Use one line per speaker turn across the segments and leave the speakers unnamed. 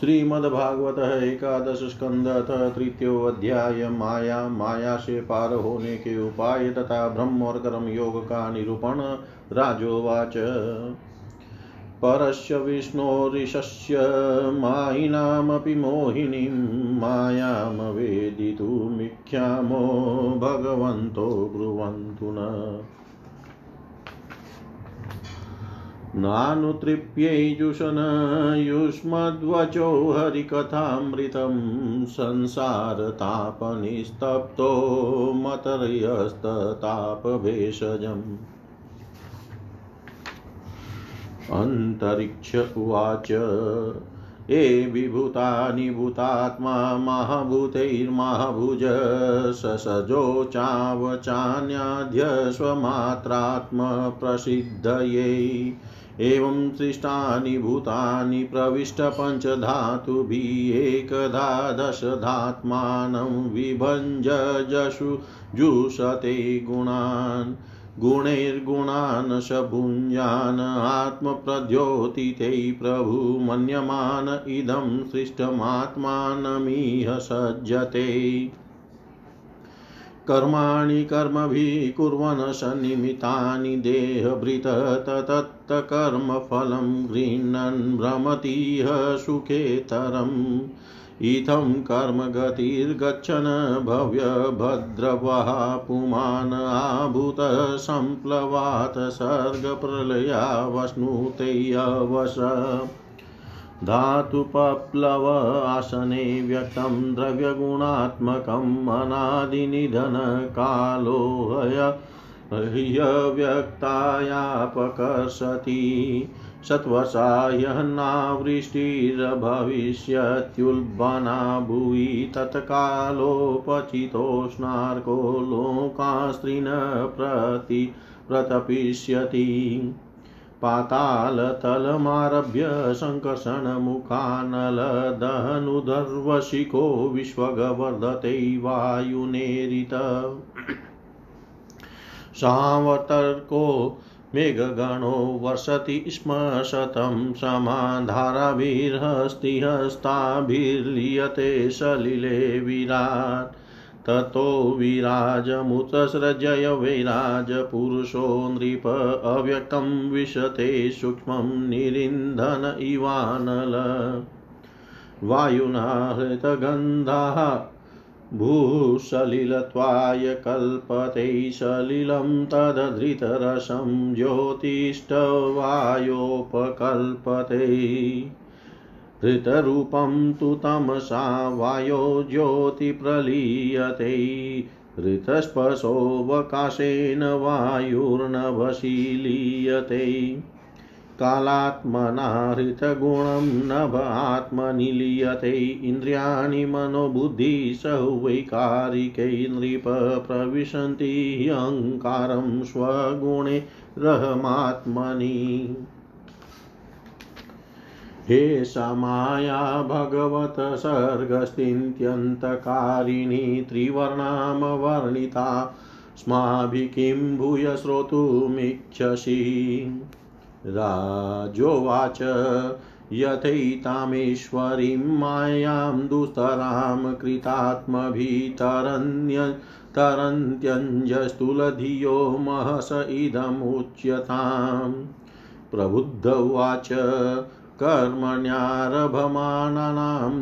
श्रीमद्भागवत एकादश स्कंद अथ अध्याय माया माया से पार होने के उपाय तथा ब्रह्म और कर्म योग का निरूपण राजोवाच परस्य विष्णोरिशस्य मायिनामपि मोहिनीं मायामवेदितुमिख्यामो भगवन्तो ब्रुवन्तु न नानुतृप्यैजुषन युष्मद्वचो हरिकथामृतं संसारतापनिस्तप्तो मतर्यस्ततापभेषजम् अन्तरिक्ष उवाच ये विभूतानि भूतात्मा महाभूतैर्महाभुज ससजो चावचान्याद्य स्वमात्रात्मप्रसिद्धयै एवं सृष्टानि भूतानि प्रविष्टपञ्चधातुभिः एकधा दशधात्मानं विभञ्जजषु जुषते गुणान् गुणैर्गुणान् स भुञ्जान् प्रभु प्रभुमन्यमान इदं सृष्टमात्मानमिह सज्जते कर्माणि कर्मभिः कुर्वन् सन्निमितानि देहभृत मत्कर्मफलं गृह्णन् भ्रमतीह सुखेतरम् इथं कर्म गतिर्गच्छन् भव्यभद्रवः पुमान् आभूतसम्प्लवात् सर्गप्रलया वश्नुतेऽवश धातुपप्लव आसने व्यक्तं द्रव्यगुणात्मकम् अनादिनिधनकालोऽय ह्यव्यक्तायापकर्षति सत्वसायन्नावृष्टिरभविष्यत्युल्बना भुवि तत्कालोपचितो स्नार्को लोकास्त्रिन प्रति प्रतपिष्यति पातालतलमारभ्य सङ्कर्षणमुखानलदहनुधर्वशिखो विश्वगवर्धते वायुनेरित सावतर्को मेघगणो वर्षति स्म शतं समाधाराभिर्हस्तिहस्ताभिर्लीयते सलिले विराट् ततो विराजमुतस्रजय वैराजपुरुषो नृप अव्यक्तं विशते सूक्ष्मं निरिन्धन इवानल वायुना हृतगन्धाः भूसलिलत्वाय कल्पते सलिलं तदधृतरसं ज्योतिष्ठवायोपकल्पते धृतरूपं तु तमसा वायो ज्योतिप्रलीयते धृतस्पशोऽवकाशेन वायुर्नभशीलीयते कालात्मना हृतगुणं नभ आत्मनिलीयते इन्द्रियाणि मनोबुद्धिः वैकारिकैर्नृप प्रविशन्ति ह्यङ्कारं स्वगुणे रहमात्मनि हे समाया भगवत सर्गस्तिन्त्यन्तकारिणी त्रिवर्णामवर्णिता स्माभि किं भूय श्रोतुमिच्छसि राजोवाच यथैतामेश्वरीं मायां दुस्तरां कृतात्मभितरन्य तरन्त्यञ्जस्तुलधियो महस इदमुच्यताम् प्रबुद्ध उवाच कर्मण्यारभमाणानां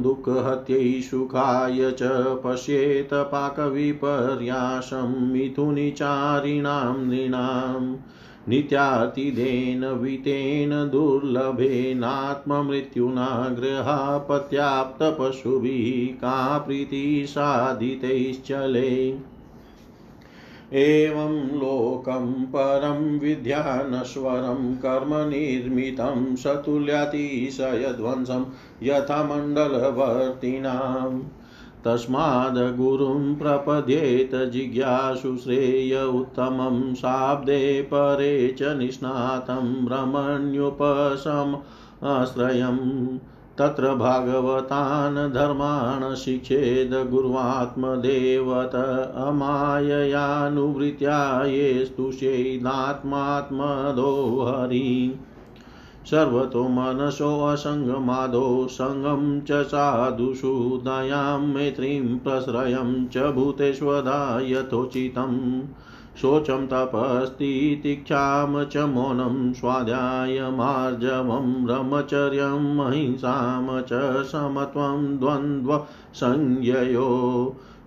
दुःखहत्यै सुखाय च पश्येत पाकविपर्यासं मिथुनिचारिणां नृणाम् नित्यातिदेन वितेन दुर्लभेनात्ममृत्युना गृहापत्याप्तपशुभिः का प्रीतिसाधितैश्चले एवं लोकं परं विद्यानश्वरं कर्म निर्मितं सतुल्यातिशयध्वंसं यथा मण्डलवर्तिनाम् तस्माद्गुरुं प्रपद्येत जिज्ञासु श्रेय उत्तमं शाब्दे परे च निष्णातं भ्रमण्युपशमाश्रयम् तत्र भागवतान् धर्मान् शिक्षेद गुर्वात्मदेवत अमाययानुवृत्या ये स्तुष्यैदात्मात्मदो हरि सर्वतो मनसोऽसङ्गमादौ सङ्गं च साधुषु दयां मैत्रीं प्रश्रयं च भूतेष्वदा यथोचितम् शोचं तपस्तितिक्षां च मौनं स्वाध्यायमार्जवं ब्रह्मचर्यम् अहिंसां च समत्वं द्वन्द्वसंज्ञयो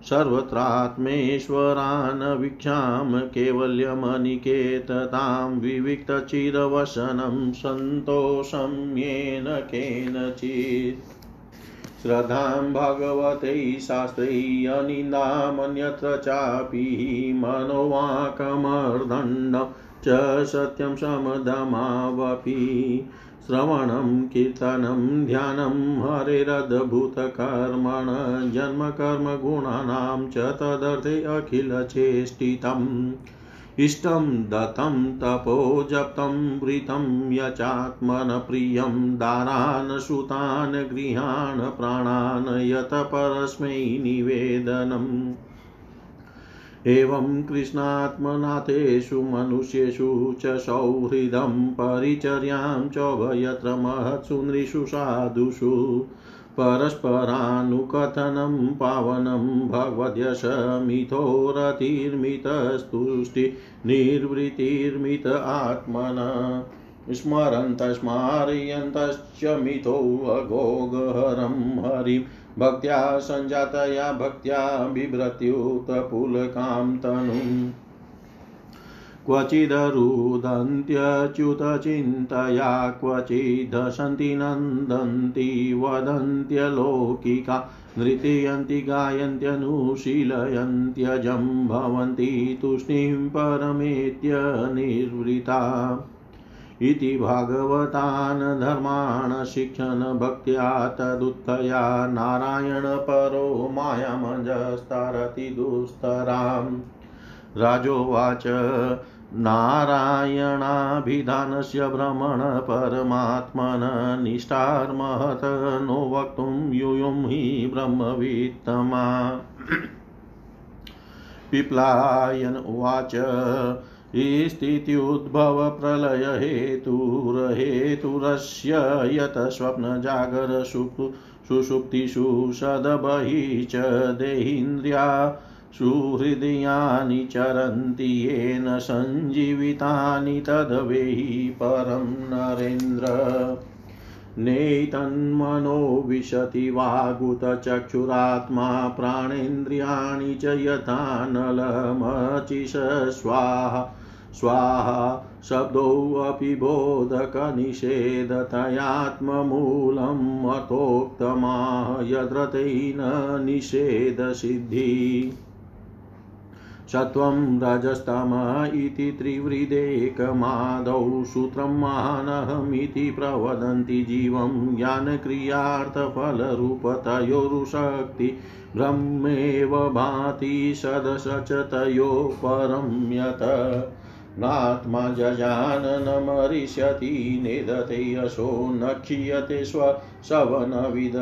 सर्वत्रात्मेश्वरानवीक्षां केवल्यमनिकेततां विविक्तचिरवसनं सन्तोषं येन केनचित् श्रद्धां भगवते शास्त्रे अनिन्दामन्यत्र चापि मनोवाकमर्दण्डं च सत्यं समदमावपि श्रवणं कीर्तनं ध्यानं हरेरद्भूतकर्मण जन्मकर्मगुणानां च तदर्थे अखिलचेष्टितम् इष्टं दत्तं तपो जप्तं वृतं यचात्मनप्रियं दारान् श्रुतान् गृहान् प्राणान् यत परस्मै निवेदनम् एवं कृष्णात्मनाथेषु मनुष्येषु च सौहृदं परिचर्यां चोभयत्र महत्सु नृषु साधुषु परस्परानुकथनं पावनं भगवद्यशमिथोरतिर्मितस्तुष्टि निर्वृतिर्मित आत्मन स्मरन्तस्मारयन्तश्च मिथो अगोगहरं हरिम् भक्त्या सञ्जातया भक्त्या बिभ्रत्युतपुलकां तनुम् क्वचिदरुदन्त्यच्युतचिन्तया क्वचिदसन्ति नन्दन्ति वदन्त्यलौकिका नृत्यन्ति गायन्त्यनुशीलयन्त्यजं भवन्ति तूष्णीं परमेत्य निर्वृता इति भगवतान् धर्मान् शिक्षन् भक्त्या तदुत्थया नारायणपरो मायामजस्तरति दुस्तराम् राजोवाच नारायणाभिधानस्य भ्रमणपरमात्मन निष्ठार्महत नो वक्तुं यूयुं हि ब्रह्मवित्तमा पिप्लायन उवाच स्थित्युद्भवप्रलयहेतुरहेतुरस्य यत स्वप्नजागरसुप् सुषुप्तिषु सदबहि च देहीन्द्रिया सुहृदयानि चरन्ति येन सञ्जीवितानि तद्वेहि परं नरेन्द्र नेतन्मनो विशति वागुतचक्षुरात्मा प्राणेन्द्रियाणि च यथा नलमचिष स्वाहा स्वाहा शब्दोऽपि बोधकनिषेधतयात्ममूलम् अथोक्तमाह यद्रतेन निषेधसिद्धि सत्वं रजस्तम इति त्रिवृदेकमादौ सूत्रं महानहमिति प्रवदन्ति जीवं ज्ञानक्रियार्थफलरूपतयोरुशक्ति ब्रह्मेव भाति सदश च तयो परं यत् नात्मा जजाननमरिष्यति निदते यशो न क्षीयते स्व सवनविदव्यभिचारिणां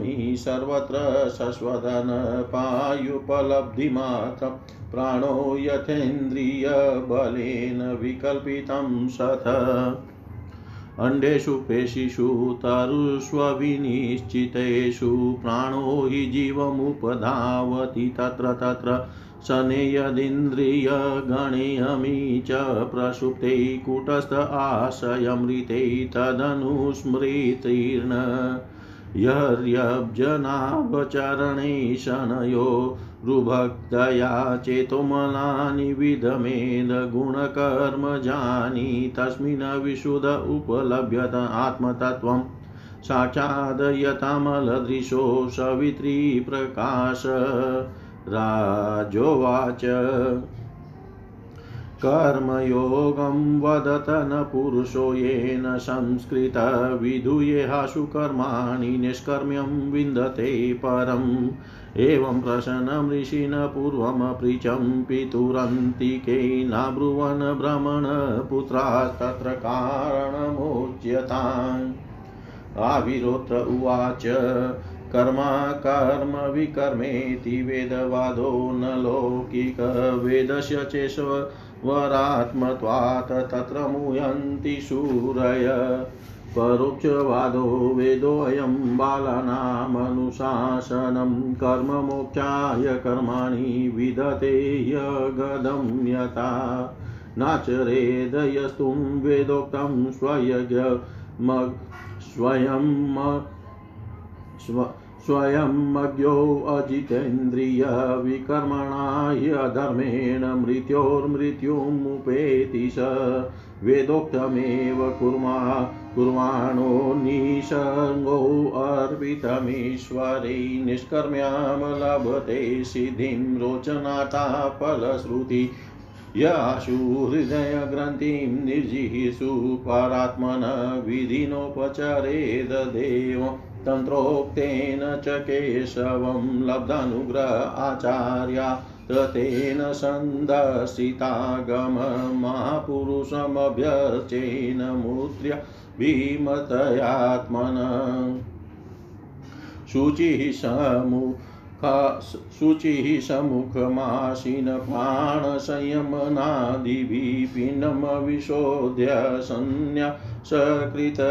हि सर्वत्र सस्वदनपायुपलब्धिमात्रं प्राणो यथेन्द्रियबलेन विकल्पितं सथ अण्डेषु पेशिषु तरुष्वविनिश्चितेषु प्राणो हि जीवमुपधावति तत्र तत्र शनेयदिन्द्रियगणेऽमी च प्रसुप्ते कुटस्थ आशयमृते तदनुस्मृतीर्न यर्यब्जनाभचरणे शनयो रुभक्तया चेतोमलानि विधमेदगुणकर्मजानि तस्मिन् विशुद उपलभ्यत आत्मतत्त्वम् साक्षादयतामलदृशो सवित्री प्रकाश राजोवाच कर्मयोगं वदत न पुरुषो येन संस्कृतविधूयेहाशु कर्माणि निष्कर्म्यं विन्दते परम् एवं प्रशनं ऋषिन पूर्वमपृचं पितुरन्तिके न ब्रुवन् भ्रमणपुत्रास्तत्र कारणमुच्यताम् आविरोत्र उवाच कर्मा कर्म विकर्मेति वेदवादो न लौकिकवेदस्य चेश्वरात्मत्वात् तत्र मुयन्ति सूरय परोक्षवादो वेदोऽयं बालानामनुशासनं कर्म मोक्षाय कर्माणि विदते यगदम्यता नाचरेदयस्तुं वेदोक्तं स्वयज्ञ स्वयं स्वयमज्ञो अजितेन्द्रिय विकर्मणा ह्यधर्मेण मृत्योर्मृत्युमुपेति स वेदोक्तमेव कुर्मा कुर्वाणो निसङ्गो अर्पितमीश्वरे निष्कर्म्यां लभते सिद्धिं रोचनाता फलश्रुति याशु हृदयग्रन्थिं निर्जिहिषु परात्मन विधिनोपचरेदेव तन्त्रोक्तेन च केशवं लब्धानुग्रह आचार्या तेन सन्दर्शितागममापुरुषमभ्यर्चेन मुद्र्य भीमतयात्मन शुचिः समु शुचिः समुखमासीन प्राणसंयमनादिभिः सकृतरक्षोऽर्चयेद्धरिम्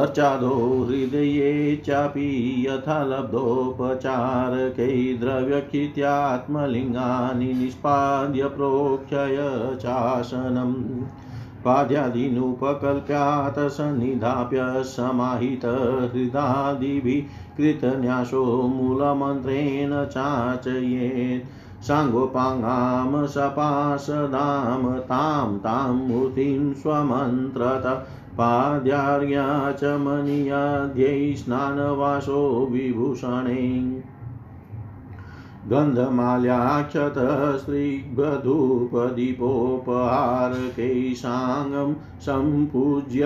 अर्चादो हृदये चापि यथा लब्धोपचारकैर्द्रव्यक्षित्यात्मलिङ्गानि निष्पाद्य प्रोक्षय चासनम् पाद्यादीनुपकल्प्यात् सन्निधाप्य समाहितहृदादिभिः कृतन्यासो मूलमन्त्रेण चाचयेत् साङ्गोपाङ्गां सपासदां तां तां मूर्तिं स्वमन्त्रत पाद्यार्या च मनीयाद्यै स्नानवासो विभूषणे गन्धमाल्याक्षतस्त्रिग्धूपदीपोपहारकैशाङ्गं सम्पूज्य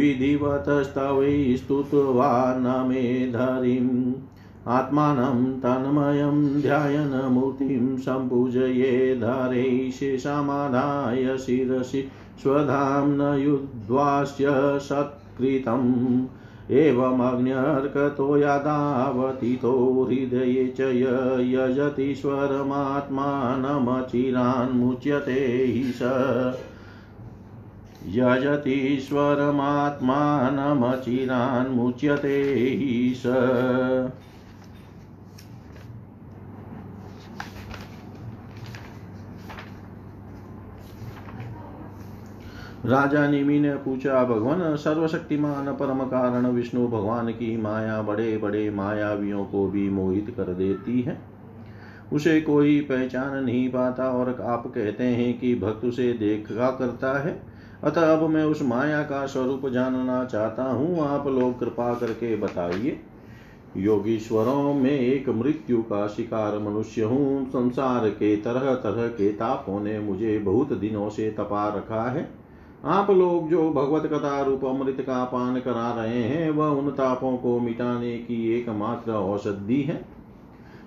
विधिवतस्तवै स्तुत्वा न मेधरिम् आत्मानं तन्मयं ध्यायनमूर्तिं सम्पूजयेधारे शेषामादाय शिरसि स्वधाम्न युद्ध्वास्य सत्कृतम् एवमग्न्यर्कतो यदावतितो हृदये च यजतीश्वरमात्मानमचिरान्मुच्यते हि स यजतीश्वरमात्मानमचिरान्मुच्यते हि स
राजा निमि ने पूछा भगवान सर्वशक्तिमान परम कारण विष्णु भगवान की माया बड़े बड़े मायावियों को भी मोहित कर देती है उसे कोई पहचान नहीं पाता और आप कहते हैं कि भक्त उसे देखा करता है अतः अब मैं उस माया का स्वरूप जानना चाहता हूँ आप लोग कृपा करके बताइए योगीश्वरों में एक मृत्यु का शिकार मनुष्य हूँ संसार के तरह तरह के तापों ने मुझे बहुत दिनों से तपा रखा है आप लोग जो भगवत कथा रूप अमृत का पान करा रहे हैं वह उन तापों को मिटाने की एकमात्र औषधि है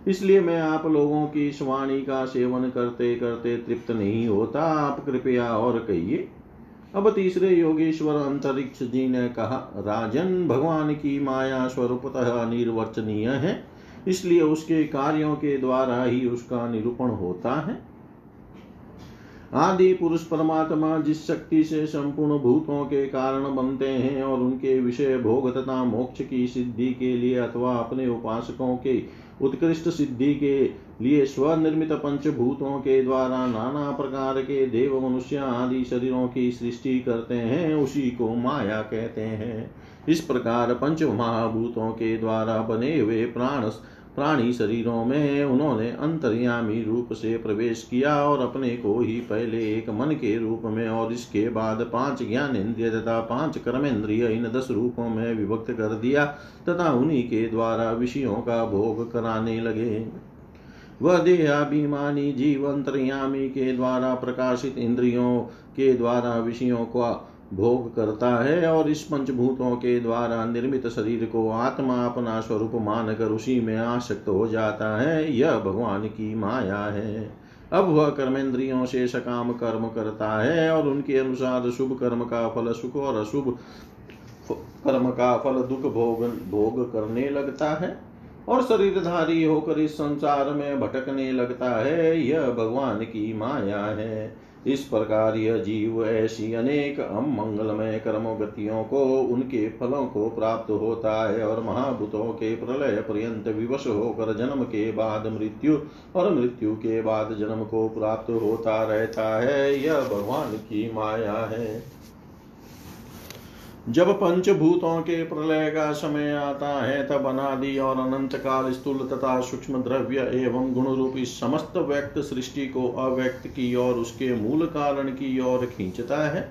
इसलिए मैं आप लोगों की इस वाणी का सेवन करते करते तृप्त नहीं होता आप कृपया और कहिए अब तीसरे योगेश्वर अंतरिक्ष जी ने कहा राजन भगवान की माया स्वरूपतः अनिर्वचनीय है इसलिए उसके कार्यों के द्वारा ही उसका निरूपण होता है आदि पुरुष परमात्मा जिस शक्ति से संपूर्ण भूतों के कारण बनते हैं और उनके विषय भोग तथा मोक्ष की सिद्धि के लिए अथवा अपने उपासकों के उत्कृष्ट सिद्धि के लिए स्वनिर्मित पंचभूतों के द्वारा नाना प्रकार के देव मनुष्य आदि शरीरों की सृष्टि करते हैं उसी को माया कहते हैं इस प्रकार पंच महाभूतों के द्वारा बने हुए प्राण प्राणी शरीरों में उन्होंने अंतर्यामी रूप से प्रवेश किया और अपने को ही पहले एक मन के रूप में और इसके बाद पांच ज्ञानेन्द्रिय तथा पांच कर्मेंद्रिय इन दस रूपों में विभक्त कर दिया तथा उन्हीं के द्वारा विषयों का भोग कराने लगे वह देहाभिमानी जीव अंतर्यामी के द्वारा प्रकाशित इंद्रियों के द्वारा विषयों का भोग करता है और इस पंचभूतों के द्वारा निर्मित शरीर को आत्मा अपना स्वरूप मानकर उसी में आसक्त हो जाता है यह भगवान की माया है अब वह कर्मेंद्रियों से सकाम कर्म करता है और उनके अनुसार शुभ कर्म का फल सुख और अशुभ कर्म का फल दुख भोग भोग करने लगता है और शरीरधारी होकर इस संसार में भटकने लगता है यह भगवान की माया है इस प्रकार यह जीव ऐसी अनेक अमंगलमय कर्म गतियों को उनके फलों को प्राप्त होता है और महाभूतों के प्रलय पर्यंत विवश होकर जन्म के बाद मृत्यु और मृत्यु के बाद जन्म को प्राप्त होता रहता है यह भगवान की माया है जब पंचभूतों के प्रलय का समय आता है तब अनादि और अनंत काल स्थूल तथा सूक्ष्म द्रव्य एवं गुण रूपी समस्त व्यक्त सृष्टि को अव्यक्त की ओर उसके मूल कारण की ओर खींचता है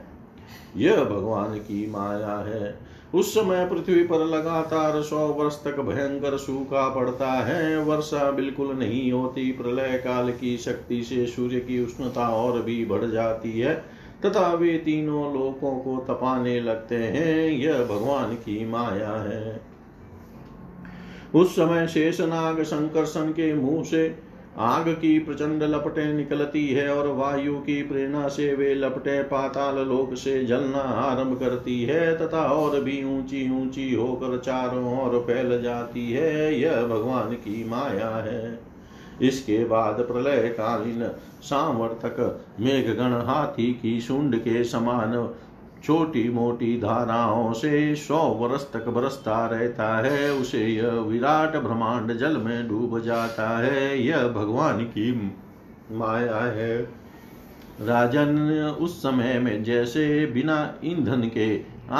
यह भगवान की माया है उस समय पृथ्वी पर लगातार सौ वर्ष तक भयंकर सूखा पड़ता है वर्षा बिल्कुल नहीं होती प्रलय काल की शक्ति से सूर्य की उष्णता और भी बढ़ जाती है तथा वे तीनों लोकों को तपाने लगते हैं यह भगवान की माया है उस समय नाग संकर्षण के मुंह से आग की प्रचंड लपटें निकलती है और वायु की प्रेरणा से वे लपटें पाताल लोक से जलना आरंभ करती है तथा और भी ऊंची ऊंची होकर चारों ओर फैल जाती है यह भगवान की माया है इसके बाद प्रलयकालीन सामर्थक मेघगण हाथी की शुंड के समान छोटी मोटी धाराओं से सौ वर्ष तक बरसता रहता है उसे यह विराट ब्रह्मांड जल में डूब जाता है यह भगवान की माया है राजन उस समय में जैसे बिना ईंधन के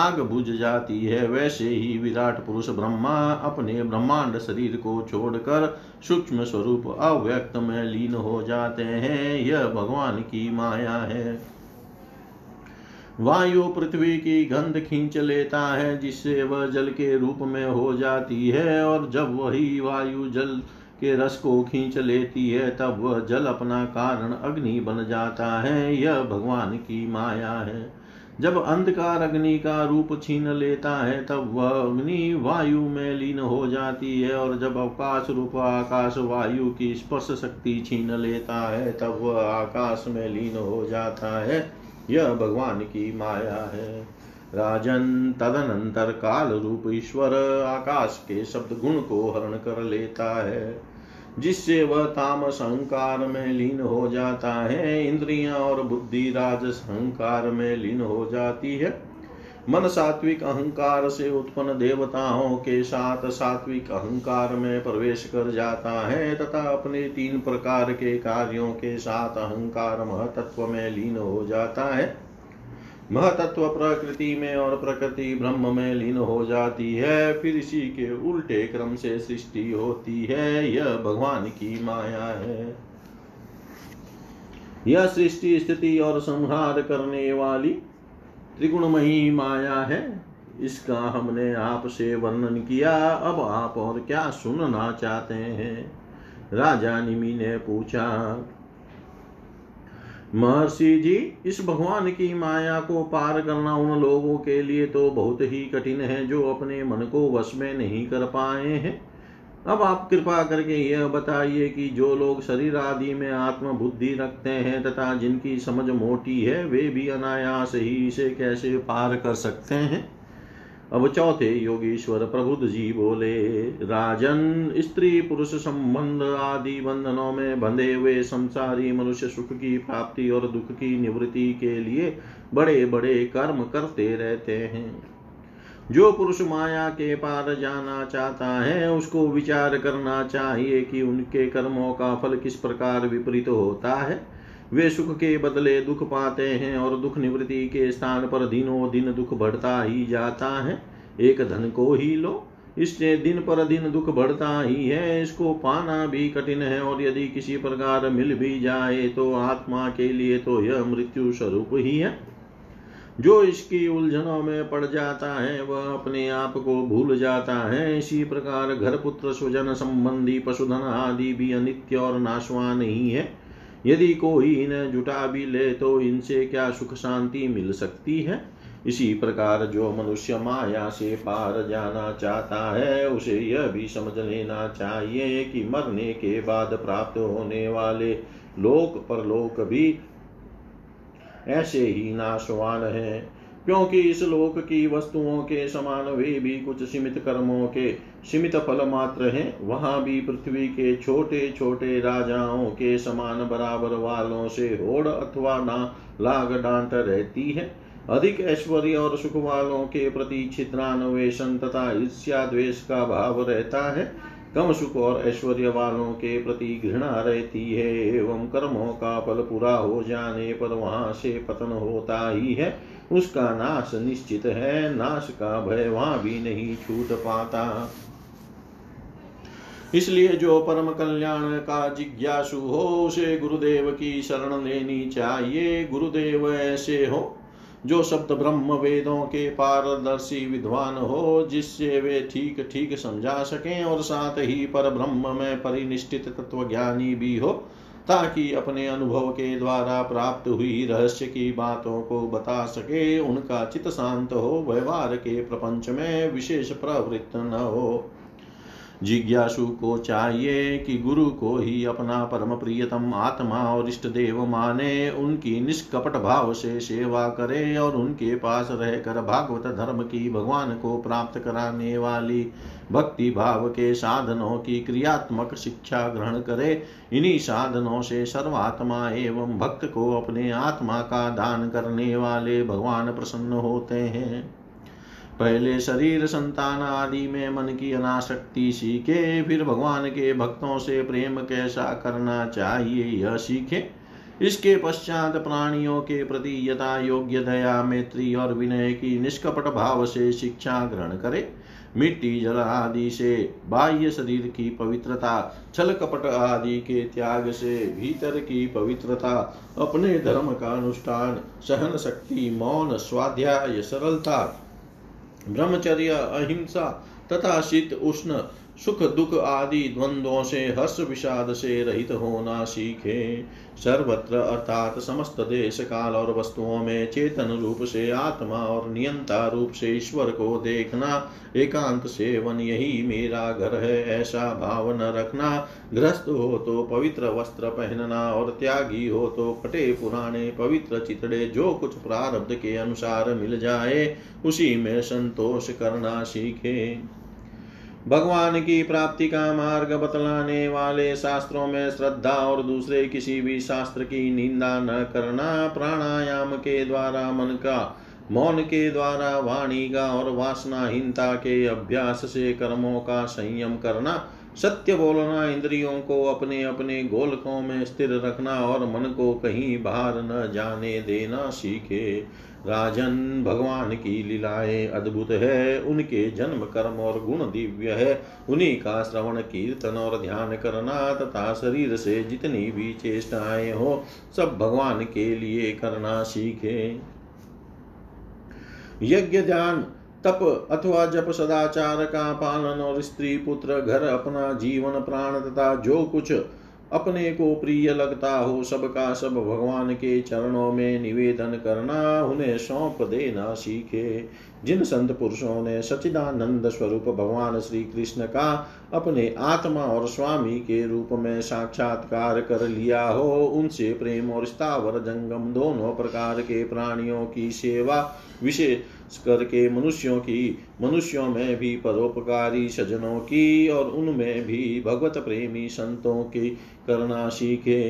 आग बुझ जाती है वैसे ही विराट पुरुष ब्रह्मा अपने ब्रह्मांड शरीर को छोड़कर सूक्ष्म स्वरूप अव्यक्त में लीन हो जाते हैं यह भगवान की माया है वायु पृथ्वी की गंध खींच लेता है जिससे वह जल के रूप में हो जाती है और जब वही वायु जल के रस को खींच लेती है तब वह जल अपना कारण अग्नि बन जाता है यह भगवान की माया है जब अंधकार अग्नि का रूप छीन लेता है तब वह अग्नि वायु में लीन हो जाती है और जब अवकाश रूप आकाश वायु की स्पर्श शक्ति छीन लेता है तब वह आकाश में लीन हो जाता है यह भगवान की माया है राजन तदनंतर काल रूप ईश्वर आकाश के शब्द गुण को हरण कर लेता है जिससे वह तामस अहंकार में लीन हो जाता है इंद्रियां और बुद्धि राजस अहंकार में लीन हो जाती है मन सात्विक अहंकार से उत्पन्न देवताओं के साथ सात्विक अहंकार में प्रवेश कर जाता है तथा अपने तीन प्रकार के कार्यों के साथ अहंकार महतत्व में लीन हो जाता है महतत्व प्रकृति में और प्रकृति ब्रह्म में लीन हो जाती है फिर इसी के उल्टे क्रम से सृष्टि होती है यह भगवान की माया है यह सृष्टि स्थिति और संहार करने वाली त्रिगुणमयी माया है इसका हमने आपसे वर्णन किया अब आप और क्या सुनना चाहते हैं राजा निमी ने पूछा महर्षि जी इस भगवान की माया को पार करना उन लोगों के लिए तो बहुत ही कठिन है जो अपने मन को वश में नहीं कर पाए हैं अब आप कृपा करके यह बताइए कि जो लोग शरीर आदि में आत्मबुद्धि रखते हैं तथा जिनकी समझ मोटी है वे भी अनायास ही इसे कैसे पार कर सकते हैं अब चौथे योगीश्वर प्रबुद्ध जी बोले राजन स्त्री पुरुष संबंध आदि बंधनों में बंधे हुए संसारी मनुष्य सुख की प्राप्ति और दुख की निवृत्ति के लिए बड़े बड़े कर्म करते रहते हैं जो पुरुष माया के पार जाना चाहता है उसको विचार करना चाहिए कि उनके कर्मों का फल किस प्रकार विपरीत होता है वे सुख के बदले दुख पाते हैं और दुख निवृत्ति के स्थान पर दिनों दिन दुख बढ़ता ही जाता है एक धन को ही लो इससे दिन पर दिन दुख बढ़ता ही है इसको पाना भी कठिन है और यदि किसी प्रकार मिल भी जाए तो आत्मा के लिए तो यह मृत्यु स्वरूप ही है जो इसकी उलझनों में पड़ जाता है वह अपने आप को भूल जाता है इसी प्रकार घर पुत्र स्वजन संबंधी पशुधन आदि भी अनित्य और नाशवान ही है यदि कोई इन्हें जुटा भी ले तो इनसे क्या सुख शांति मिल सकती है इसी प्रकार जो मनुष्य माया से पार जाना चाहता है उसे यह भी समझ लेना चाहिए कि मरने के बाद प्राप्त होने वाले लोक परलोक भी ऐसे ही नाशवान हैं क्योंकि इस लोक की वस्तुओं के समान वे भी कुछ सीमित कर्मों के सीमित फल मात्र है वहां भी पृथ्वी के छोटे छोटे राजाओं के समान बराबर वालों से होड़ अथवा ना लाग डांट रहती है अधिक ऐश्वर्य और सुख वालों के प्रति छिद्रान्वेषण तथा ईर्ष्या द्वेष का भाव रहता है कम सुख और ऐश्वर्य वालों के प्रति घृणा रहती है एवं कर्मों का फल पूरा हो जाने पर वहां से पतन होता ही है उसका नाश निश्चित है नाश का भय वहां भी नहीं छूट पाता इसलिए जो परम कल्याण का जिज्ञासु हो उसे गुरुदेव की शरण लेनी चाहिए गुरुदेव ऐसे हो जो शब्द ब्रह्म वेदों के पारदर्शी विद्वान हो जिससे वे ठीक ठीक समझा सकें और साथ ही पर ब्रह्म में परिनिष्ठित ज्ञानी भी हो ताकि अपने अनुभव के द्वारा प्राप्त हुई रहस्य की बातों को बता सके उनका चित शांत हो व्यवहार के प्रपंच में विशेष प्रवृत्त न हो जिज्ञासु को चाहिए कि गुरु को ही अपना परम प्रियतम आत्मा और इष्ट देव माने उनकी निष्कपट भाव से सेवा करे और उनके पास रहकर भागवत धर्म की भगवान को प्राप्त कराने वाली भक्ति भाव के साधनों की क्रियात्मक शिक्षा ग्रहण करे इन्हीं साधनों से सर्वात्मा एवं भक्त को अपने आत्मा का दान करने वाले भगवान प्रसन्न होते हैं पहले शरीर संतान आदि में मन की अनाशक्ति सीखे फिर भगवान के भक्तों से प्रेम कैसा करना चाहिए यह सीखे इसके पश्चात प्राणियों के प्रति यथा योग्य दया मैत्री और विनय की निष्कपट भाव से शिक्षा ग्रहण करे मिट्टी जल आदि से बाह्य शरीर की पवित्रता छल कपट आदि के त्याग से भीतर की पवित्रता अपने धर्म का अनुष्ठान सहन शक्ति मौन स्वाध्याय सरलता ब्रह्मचर्य अहिंसा तथा शीत उष्ण सुख दुख आदि द्वंद्वों से हर्ष विषाद से रहित होना सीखे सर्वत्र अर्थात समस्त देश काल और वस्तुओं में चेतन रूप से आत्मा और नियंता रूप से ईश्वर को देखना एकांत सेवन यही मेरा घर है ऐसा भाव न रखना ग्रस्त हो तो पवित्र वस्त्र पहनना और त्यागी हो तो फटे पुराने पवित्र चितड़े जो कुछ प्रारब्ध के अनुसार मिल जाए उसी में संतोष करना सीखे भगवान की प्राप्ति का मार्ग बतलाने वाले शास्त्रों में श्रद्धा और दूसरे किसी भी शास्त्र की निंदा न करना प्राणायाम के द्वारा मन का मौन के द्वारा वाणी का और वासनाहीनता के अभ्यास से कर्मों का संयम करना सत्य बोलना इंद्रियों को अपने अपने गोलकों में स्थिर रखना और मन को कहीं बाहर न जाने देना सीखे राजन भगवान की लीलाएं अद्भुत है उनके जन्म कर्म और गुण दिव्य है उन्हीं का श्रवण कीर्तन और ध्यान करना तथा शरीर से जितनी भी चेष्टाएं हो सब भगवान के लिए करना सीखे यज्ञ ध्यान तप अथवा जप सदाचार का पालन और स्त्री पुत्र घर अपना जीवन प्राण तथा जो कुछ अपने को प्रिय लगता हो सबका सब भगवान के चरणों में निवेदन करना उन्हें सौंप देना सीखे जिन संत पुरुषों ने सचिदानंद स्वरूप भगवान श्री कृष्ण का अपने आत्मा और स्वामी के रूप में साक्षात्कार कर लिया हो उनसे प्रेम और स्थावर जंगम दोनों प्रकार के प्राणियों की सेवा विशेष करके मनुष्यों की मनुष्यों में भी परोपकारी सजनों की और उनमें भी भगवत प्रेमी संतों की करना सीखे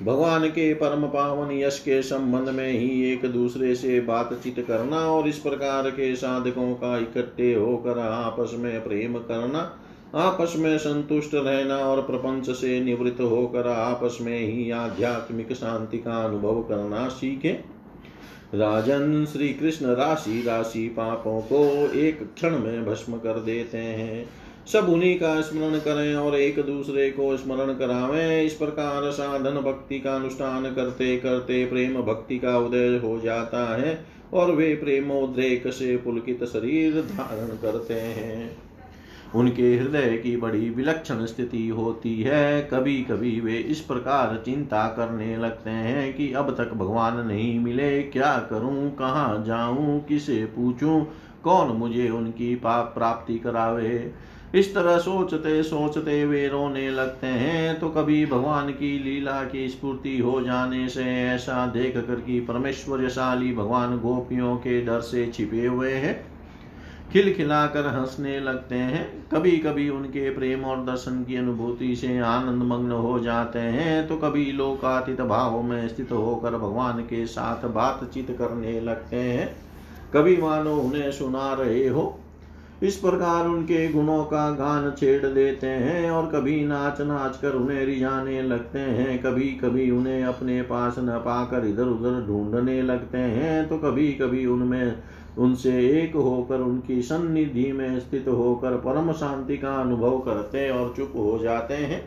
भगवान के परम पावन यश के संबंध में ही एक दूसरे से बातचीत करना और इस प्रकार के साधकों का इकट्ठे होकर आपस में प्रेम करना आपस में संतुष्ट रहना और प्रपंच से निवृत्त होकर आपस में ही आध्यात्मिक शांति का अनुभव करना सीखें राजन श्री कृष्ण राशि राशि पापों को एक क्षण में भस्म कर देते हैं सब उन्हीं का स्मरण करें और एक दूसरे को स्मरण करावें इस प्रकार साधन भक्ति का अनुष्ठान करते करते प्रेम भक्ति का उदय हो जाता है और वे प्रेमोद्रेक से पुलकित शरीर धारण करते हैं उनके हृदय की बड़ी विलक्षण स्थिति होती है कभी कभी वे इस प्रकार चिंता करने लगते हैं कि अब तक भगवान नहीं मिले क्या करूं कहाँ जाऊं किसे पूछूं कौन मुझे उनकी पाप प्राप्ति करावे इस तरह सोचते सोचते वे रोने लगते हैं तो कभी भगवान की लीला की स्फूर्ति हो जाने से ऐसा देख कर कि परमेश्वरशाली भगवान गोपियों के डर से छिपे हुए हैं खिलखिलाकर हंसने लगते हैं कभी कभी उनके प्रेम और दर्शन की अनुभूति से आनंद मग्न हो जाते हैं तो कभी लोकातीत भाव में स्थित होकर भगवान के साथ बातचीत करने लगते हैं कभी मानो उन्हें सुना रहे हो इस प्रकार उनके गुणों का गान छेड़ देते हैं और कभी नाच नाच कर उन्हें रिझाने लगते हैं कभी कभी उन्हें अपने पास न पाकर इधर उधर ढूंढने लगते हैं तो कभी कभी उनमें उनसे एक होकर उनकी सन्निधि में स्थित होकर परम शांति का अनुभव करते और चुप हो जाते हैं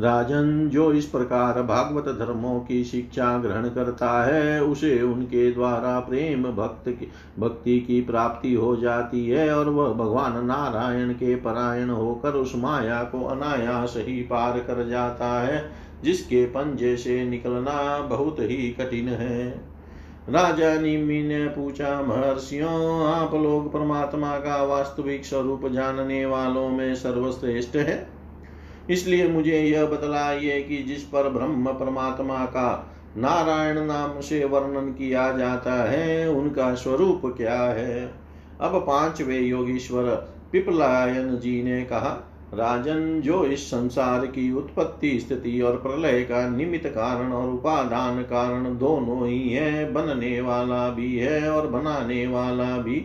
राजन जो इस प्रकार भागवत धर्मों की शिक्षा ग्रहण करता है उसे उनके द्वारा प्रेम भक्त की भक्ति की प्राप्ति हो जाती है और वह भगवान नारायण के परायण होकर उस माया को अनायास ही पार कर जाता है जिसके पंजे से निकलना बहुत ही कठिन है राजा निमी ने पूछा महर्षियों आप लोग परमात्मा का वास्तविक स्वरूप जानने वालों में सर्वश्रेष्ठ है इसलिए मुझे यह बतलाइए कि जिस पर ब्रह्म परमात्मा का नारायण नाम से वर्णन किया जाता है उनका स्वरूप क्या है अब पांचवे योगीश्वर पिपलायन जी ने कहा राजन जो इस संसार की उत्पत्ति स्थिति और प्रलय का निमित्त कारण और उपादान कारण दोनों ही है बनने वाला भी है और बनाने वाला भी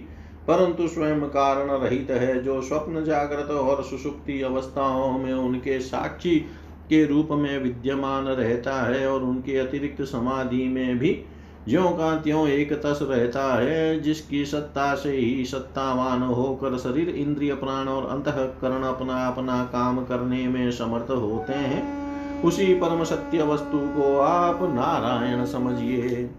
परंतु स्वयं कारण रहित है जो स्वप्न जागृत और सुसुप्ति अवस्थाओं में उनके साक्षी के रूप में विद्यमान रहता है और उनके अतिरिक्त समाधि में भी ज्यो का त्यों एक तस रहता है जिसकी सत्ता से ही सत्तावान होकर शरीर इंद्रिय प्राण और अंतकरण अपना अपना काम करने में समर्थ होते हैं उसी परम सत्य वस्तु को आप नारायण समझिए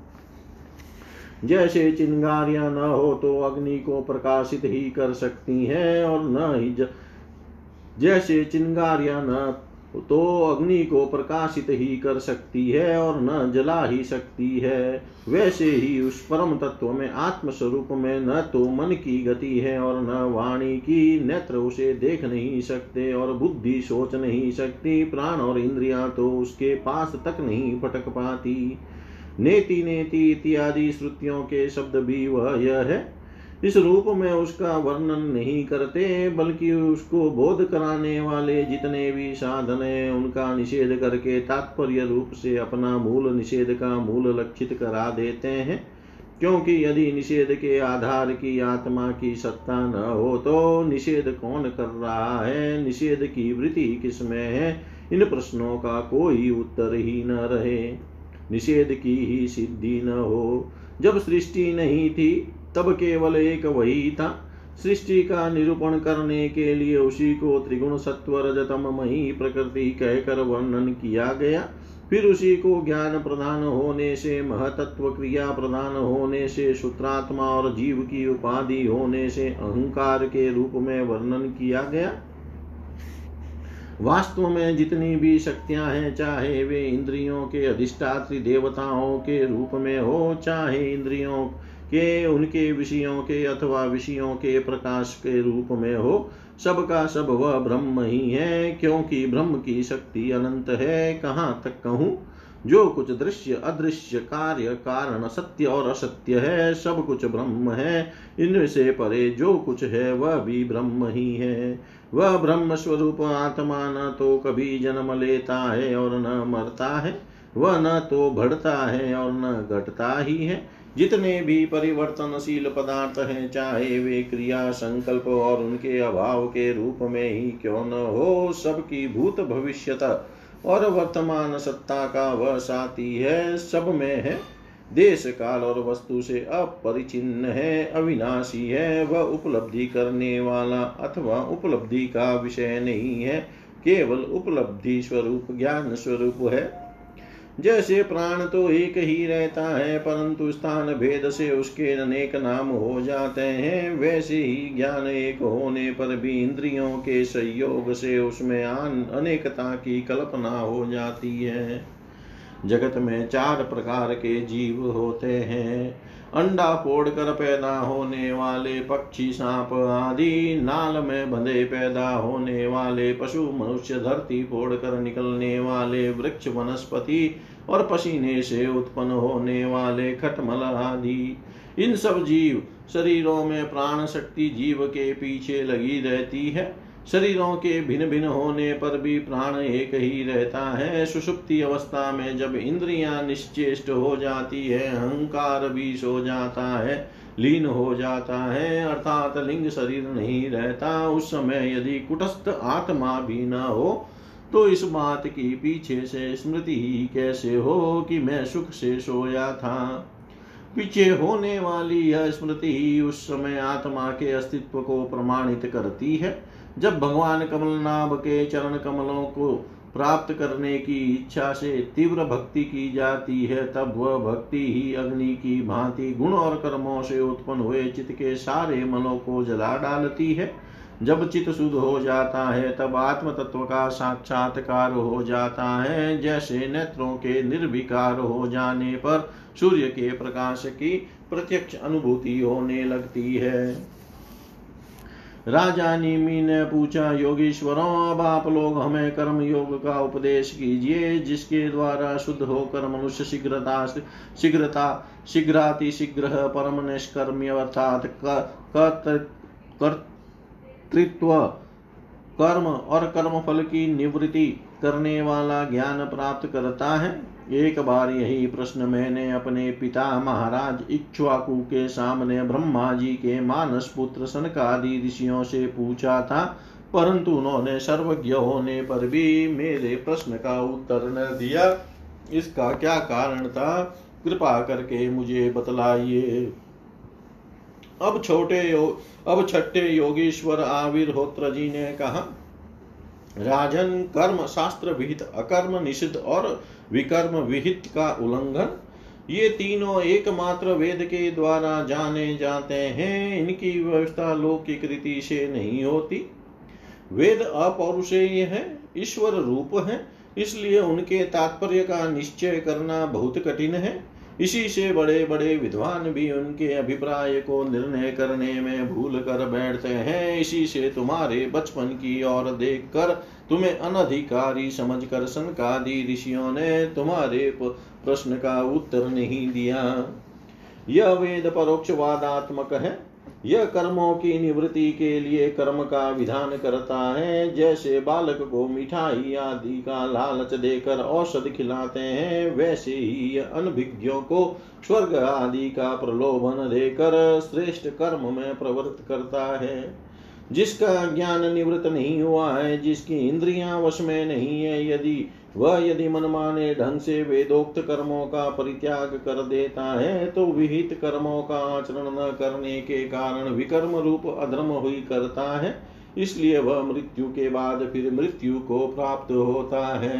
जैसे चिंगारियां न हो तो अग्नि को प्रकाशित ही कर सकती हैं और न ही ज... जैसे चिंगारियां न तो अग्नि को प्रकाशित ही कर सकती है और न जला ही सकती है वैसे ही उस परम तत्व में आत्मस्वरूप में न तो मन की गति है और न वाणी की नेत्र उसे देख नहीं सकते और बुद्धि सोच नहीं सकती प्राण और इंद्रियां तो उसके पास तक नहीं फटक पाती नेति नेति इत्यादि श्रुतियों के शब्द भी वह यह है इस रूप में उसका वर्णन नहीं करते बल्कि उसको बोध कराने वाले जितने भी साधन हैं उनका निषेध करके तात्पर्य रूप से अपना मूल निषेध का मूल लक्षित करा देते हैं क्योंकि यदि निषेध के आधार की आत्मा की सत्ता न हो तो निषेध कौन कर रहा है निषेध की वृत्ति किसमें है इन प्रश्नों का कोई उत्तर ही न रहे निषेध की ही सिद्धि न हो जब सृष्टि नहीं थी तब केवल एक वही था सृष्टि का निरूपण करने के लिए उसी को त्रिगुण सत्व रजतम मही प्रकृति कहकर वर्णन किया गया फिर उसी को ज्ञान प्रदान होने से महतत्व क्रिया प्रदान होने से सूत्रात्मा और जीव की उपाधि होने से अहंकार के रूप में वर्णन किया गया वास्तव में जितनी भी शक्तियां हैं चाहे वे इंद्रियों के अधिष्ठात्री देवताओं के रूप में हो चाहे इंद्रियों के उनके विषयों के अथवा विषयों के प्रकाश के रूप में हो सबका सब, सब वह ब्रह्म ही है क्योंकि ब्रह्म की शक्ति अनंत है कहाँ तक कहूँ जो कुछ दृश्य अदृश्य कार्य कारण सत्य और असत्य है सब कुछ ब्रह्म है इनमें से परे जो कुछ है वह भी ब्रह्म ही है वह ब्रह्म स्वरूप आत्मा न तो कभी जन्म लेता है और न मरता है वह न तो बढ़ता है और न घटता ही है जितने भी परिवर्तनशील पदार्थ हैं चाहे वे क्रिया संकल्प और उनके अभाव के रूप में ही क्यों न हो सबकी भूत भविष्यत और वर्तमान सत्ता का वह साथी है सब में है देश काल और वस्तु से अपरिचिन्न है अविनाशी है वह उपलब्धि करने वाला अथवा उपलब्धि का विषय नहीं है केवल उपलब्धि स्वरूप ज्ञान स्वरूप है जैसे प्राण तो एक ही रहता है परंतु स्थान भेद से उसके अनेक नाम हो जाते हैं वैसे ही ज्ञान एक होने पर भी इंद्रियों के संयोग से उसमें अनेकता की कल्पना हो जाती है जगत में चार प्रकार के जीव होते हैं अंडा कर पैदा होने वाले पक्षी सांप आदि नाल में बंधे पैदा होने वाले पशु मनुष्य धरती फोड़ कर निकलने वाले वृक्ष वनस्पति और पसीने से उत्पन्न होने वाले खटमल आदि इन सब जीव शरीरों में प्राण शक्ति जीव के पीछे लगी रहती है शरीरों के भिन्न भिन्न होने पर भी प्राण एक ही रहता है सुषुप्ति अवस्था में जब इंद्रियां निश्चेष्ट हो जाती है अहंकार भी सो जाता है लीन हो जाता है अर्थात लिंग शरीर नहीं रहता उस समय यदि कुटस्थ आत्मा भी न हो तो इस बात की पीछे से स्मृति ही कैसे हो कि मैं सुख से सोया था पीछे होने वाली यह स्मृति ही उस समय आत्मा के अस्तित्व को प्रमाणित करती है जब भगवान कमलनाभ के चरण कमलों को प्राप्त करने की इच्छा से तीव्र भक्ति की जाती है तब वह भक्ति ही अग्नि की भांति गुण और कर्मों से उत्पन्न हुए चित्त के सारे मलों को जला डालती है जब चित शुद्ध हो जाता है तब आत्म तत्व का साक्षात्कार हो जाता है जैसे नेत्रों के निर्विकार हो जाने पर सूर्य के प्रकाश की प्रत्यक्ष अनुभूति होने लगती है राजा निमी ने पूछा योगीश्वरों अब आप लोग हमें कर्म योग का उपदेश कीजिए जिसके द्वारा शुद्ध होकर मनुष्य शीघ्रता शीघ्रता शीघ्राति शीघ्र परम निष्कर्म्य अर्थात कर्त कर्तृत्व कर्म और कर्मफल की निवृत्ति करने वाला ज्ञान प्राप्त करता है एक बार यही प्रश्न मैंने अपने पिता महाराज इच्छुआकु के सामने ब्रह्मा जी के मानस पुत्र सनकादि ऋषियों से पूछा था परंतु उन्होंने सर्वज्ञ होने पर भी मेरे प्रश्न का उत्तर न दिया इसका क्या कारण था कृपा करके मुझे बतलाइए अब छोटे यो, अब छठे योगेश्वर आविर होत्र जी ने कहा राजन कर्म शास्त्र विहित अकर्म निषिद्ध और विकर्म विहित का उल्लंघन ये तीनों एकमात्र वेद के द्वारा जाने जाते हैं इनकी व्यवस्था लौकिक रीति से नहीं होती वेद अपौरुषेय है ईश्वर रूप है इसलिए उनके तात्पर्य का निश्चय करना बहुत कठिन है इसी से बड़े बड़े विद्वान भी उनके अभिप्राय को निर्णय करने में भूल कर बैठते हैं इसी से तुम्हारे बचपन की ओर देख कर तुम्हें अनधिकारी समझ कर सनकादि ऋषियों ने तुम्हारे प्रश्न का उत्तर नहीं दिया यह वेद परोक्षवादात्मक है यह कर्मों की निवृत्ति के लिए कर्म का विधान करता है जैसे बालक को मिठाई आदि का लालच देकर औषध खिलाते हैं वैसे ही अनभिज्ञों को स्वर्ग आदि का प्रलोभन देकर श्रेष्ठ कर्म में प्रवृत्त करता है जिसका ज्ञान निवृत्त नहीं हुआ है जिसकी इंद्रियां वश में नहीं है यदि वह यदि मनमाने ढंग से वेदोक्त कर्मों का परित्याग कर देता है तो विहित कर्मों का आचरण न करने के कारण विकर्म रूप अधर्म हुई करता है इसलिए वह मृत्यु के बाद फिर मृत्यु को प्राप्त होता है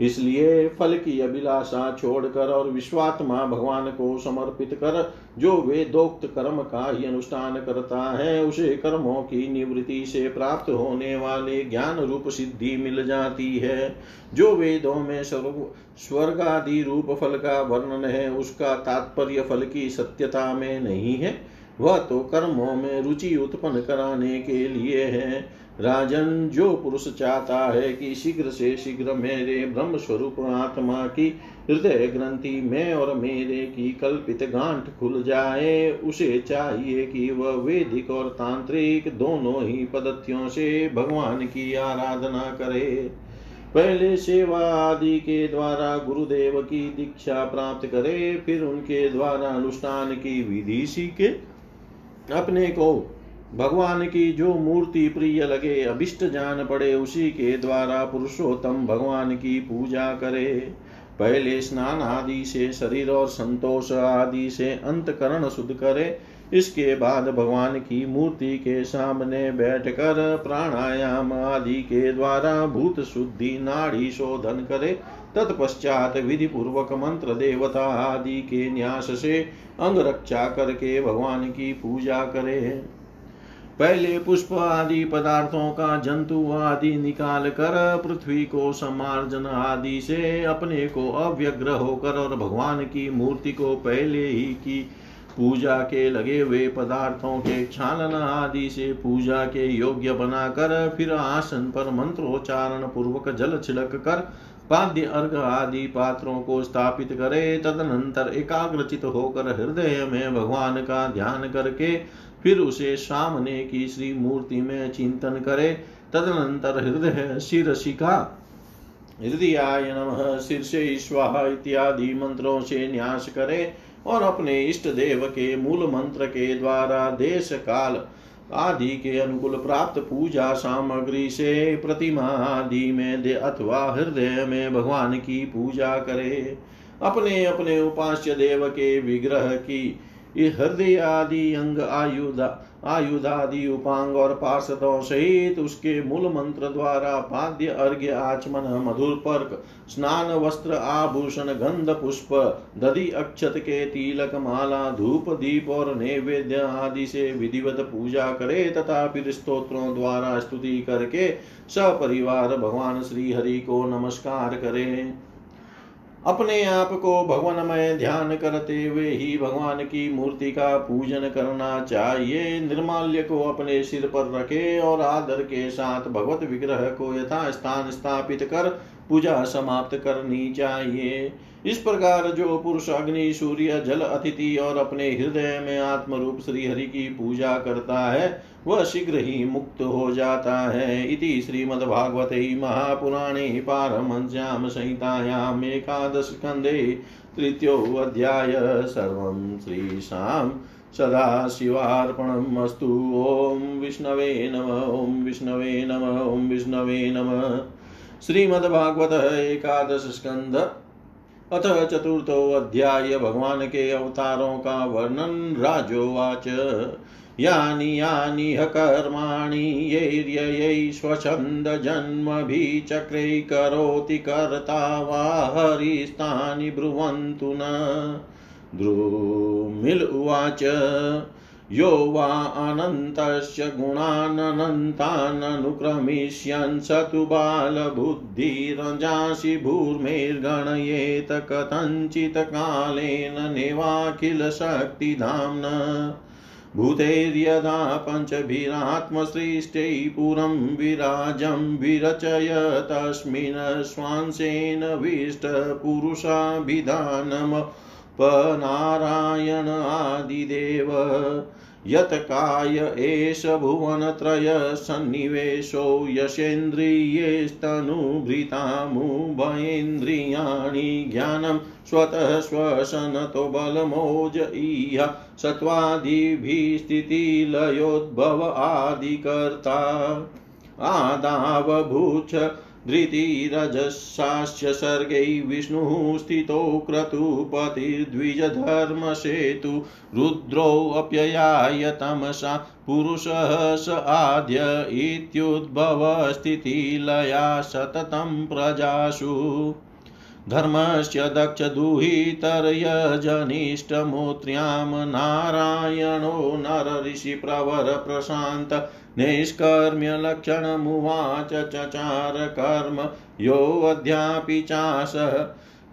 इसलिए फल की अभिलाषा छोड़कर और विश्वात्मा भगवान को समर्पित कर जो वेदोक्त कर्म का ही अनुष्ठान करता है उसे कर्मों की निवृत्ति से प्राप्त होने वाले ज्ञान रूप सिद्धि मिल जाती है जो वेदों में स्वर्ग आदि रूप फल का वर्णन है उसका तात्पर्य फल की सत्यता में नहीं है वह तो कर्मों में रुचि उत्पन्न कराने के लिए है राजन जो पुरुष चाहता है कि शीघ्र से शीघ्र मेरे ब्रह्म स्वरूप आत्मा की हृदय ग्रंथि में और मेरे की कल्पित गांठ खुल जाए उसे चाहिए कि वह वेदिक और तांत्रिक दोनों ही पद्धतियों से भगवान की आराधना करे पहले सेवा आदि के द्वारा गुरुदेव की दीक्षा प्राप्त करे फिर उनके द्वारा अनुष्ठान की विधि सीखे अपने को भगवान की जो मूर्ति प्रिय लगे अभिष्ट जान पड़े उसी के द्वारा पुरुषोत्तम भगवान की पूजा करे पहले स्नान आदि से शरीर और संतोष आदि से अंतकरण शुद्ध करे इसके बाद भगवान की मूर्ति के सामने बैठकर प्राणायाम आदि के द्वारा भूत शुद्धि नाड़ी शोधन करे तत्पश्चात विधि पूर्वक मंत्र देवता आदि के न्यास से अंग रक्षा करके भगवान की पूजा करे पहले पुष्प आदि पदार्थों का जंतु आदि निकाल कर पृथ्वी को समार्जन आदि से अपने को अव्यग्र होकर और भगवान की मूर्ति को पहले ही की पूजा के लगे हुए पदार्थों के क्षालन आदि से पूजा के योग्य बनाकर फिर आसन पर मंत्रोच्चारण पूर्वक जल छिड़क कर पाद्य अर्घ आदि पात्रों को स्थापित करे तदनंतर एकाग्रचित होकर हृदय में भगवान का ध्यान करके फिर उसे सामने की श्री मूर्ति में चिंतन करे तदनंतर हृदय शिरसिका हृदयाय नम शीर्षे स्वाहा इत्यादि मंत्रों से न्यास करे और अपने इष्ट देव के मूल मंत्र के द्वारा देश काल आदि के अनुकूल प्राप्त पूजा सामग्री से प्रतिमा आदि में दे अथवा हृदय में भगवान की पूजा करे अपने अपने उपास्य देव के विग्रह की ये हृदय आदि अंग आयुध आयुधादि उपांग और पार्षदों सहित उसके मूल मंत्र द्वारा पाद्य अर्घ्य आचमन मधुर पर्क स्नान वस्त्र आभूषण गंध पुष्प दधि अक्षत के तिलक माला धूप दीप और नैवेद्य आदि से विधिवत पूजा करे तथा फिर स्त्रोत्रों द्वारा स्तुति करके सपरिवार भगवान श्री हरि को नमस्कार करें अपने आप को भगवानमय ध्यान करते हुए ही भगवान की मूर्ति का पूजन करना चाहिए निर्माल्य को अपने सिर पर रखे और आदर के साथ भगवत विग्रह को यथा स्थान स्थापित कर पूजा समाप्त करनी चाहिए इस प्रकार जो पुरुष अग्नि सूर्य जल अतिथि और अपने हृदय में आत्मरूप श्री हरि की पूजा करता है वह शीघ्र ही मुक्त हो जाता है इति श्रीमद्भागवते महापुराणे पारमश्याम संहितायाम एकादश स्कन्धे तृतीयोऽध्याय सर्वं श्रीशां सदा अस्तु ओम विष्णवे नम ओम विष्णवे नम ओम विष्णवे नम श्रीमद्भागवत एकादश स्कंध अथ चतुर्थो अध्याय भगवान के अवतारों का वर्णन राजोवाच यानि यानि ह कर्माणि यैर्ययै स्वछन्दजन्मभिचक्रै करोति कर्ता वा हरिस्तानि ब्रुवन्तु न द्रुमिल उवाच यो वा अनन्तस्य गुणानन्ताननुक्रमिष्यन् स तु बालबुद्धिरजासि भूर्मेर्गणयेत कथञ्चित् कालेन नेवाखिलशक्तिधाम्न भूतेर्यदा पञ्चभिरात्मसृष्टै पुरं विराजं विरचय तस्मिन् स्वांसेन विष्टपुरुषाभिधानम् नारायण आदिदेव यत्काय एष भुवनत्रयसन्निवेशो यशेन्द्रियेस्तनुभृतामुभयेन्द्रियाणि ज्ञानं स्वतः श्वसनतो बलमोज इह सत्त्वादिभिः आदिकर्ता आदावभूच धृतिरजसाश्च सर्गै विष्णुः स्थितो क्रतुपतिर्द्विजधर्मसेतु रुद्रोऽप्ययाय तमसा पुरुषः स आद्य इत्युद्भवस्थितिलया सततं प्रजासु धर्मस्य दक्षदुहितर्यजनिष्ठमूत्र्यां नारायणो नरऋषिप्रवरप्रशान्त निष्कर्म्यलक्षणमुवाच चचार कर्म योऽध्यापि चास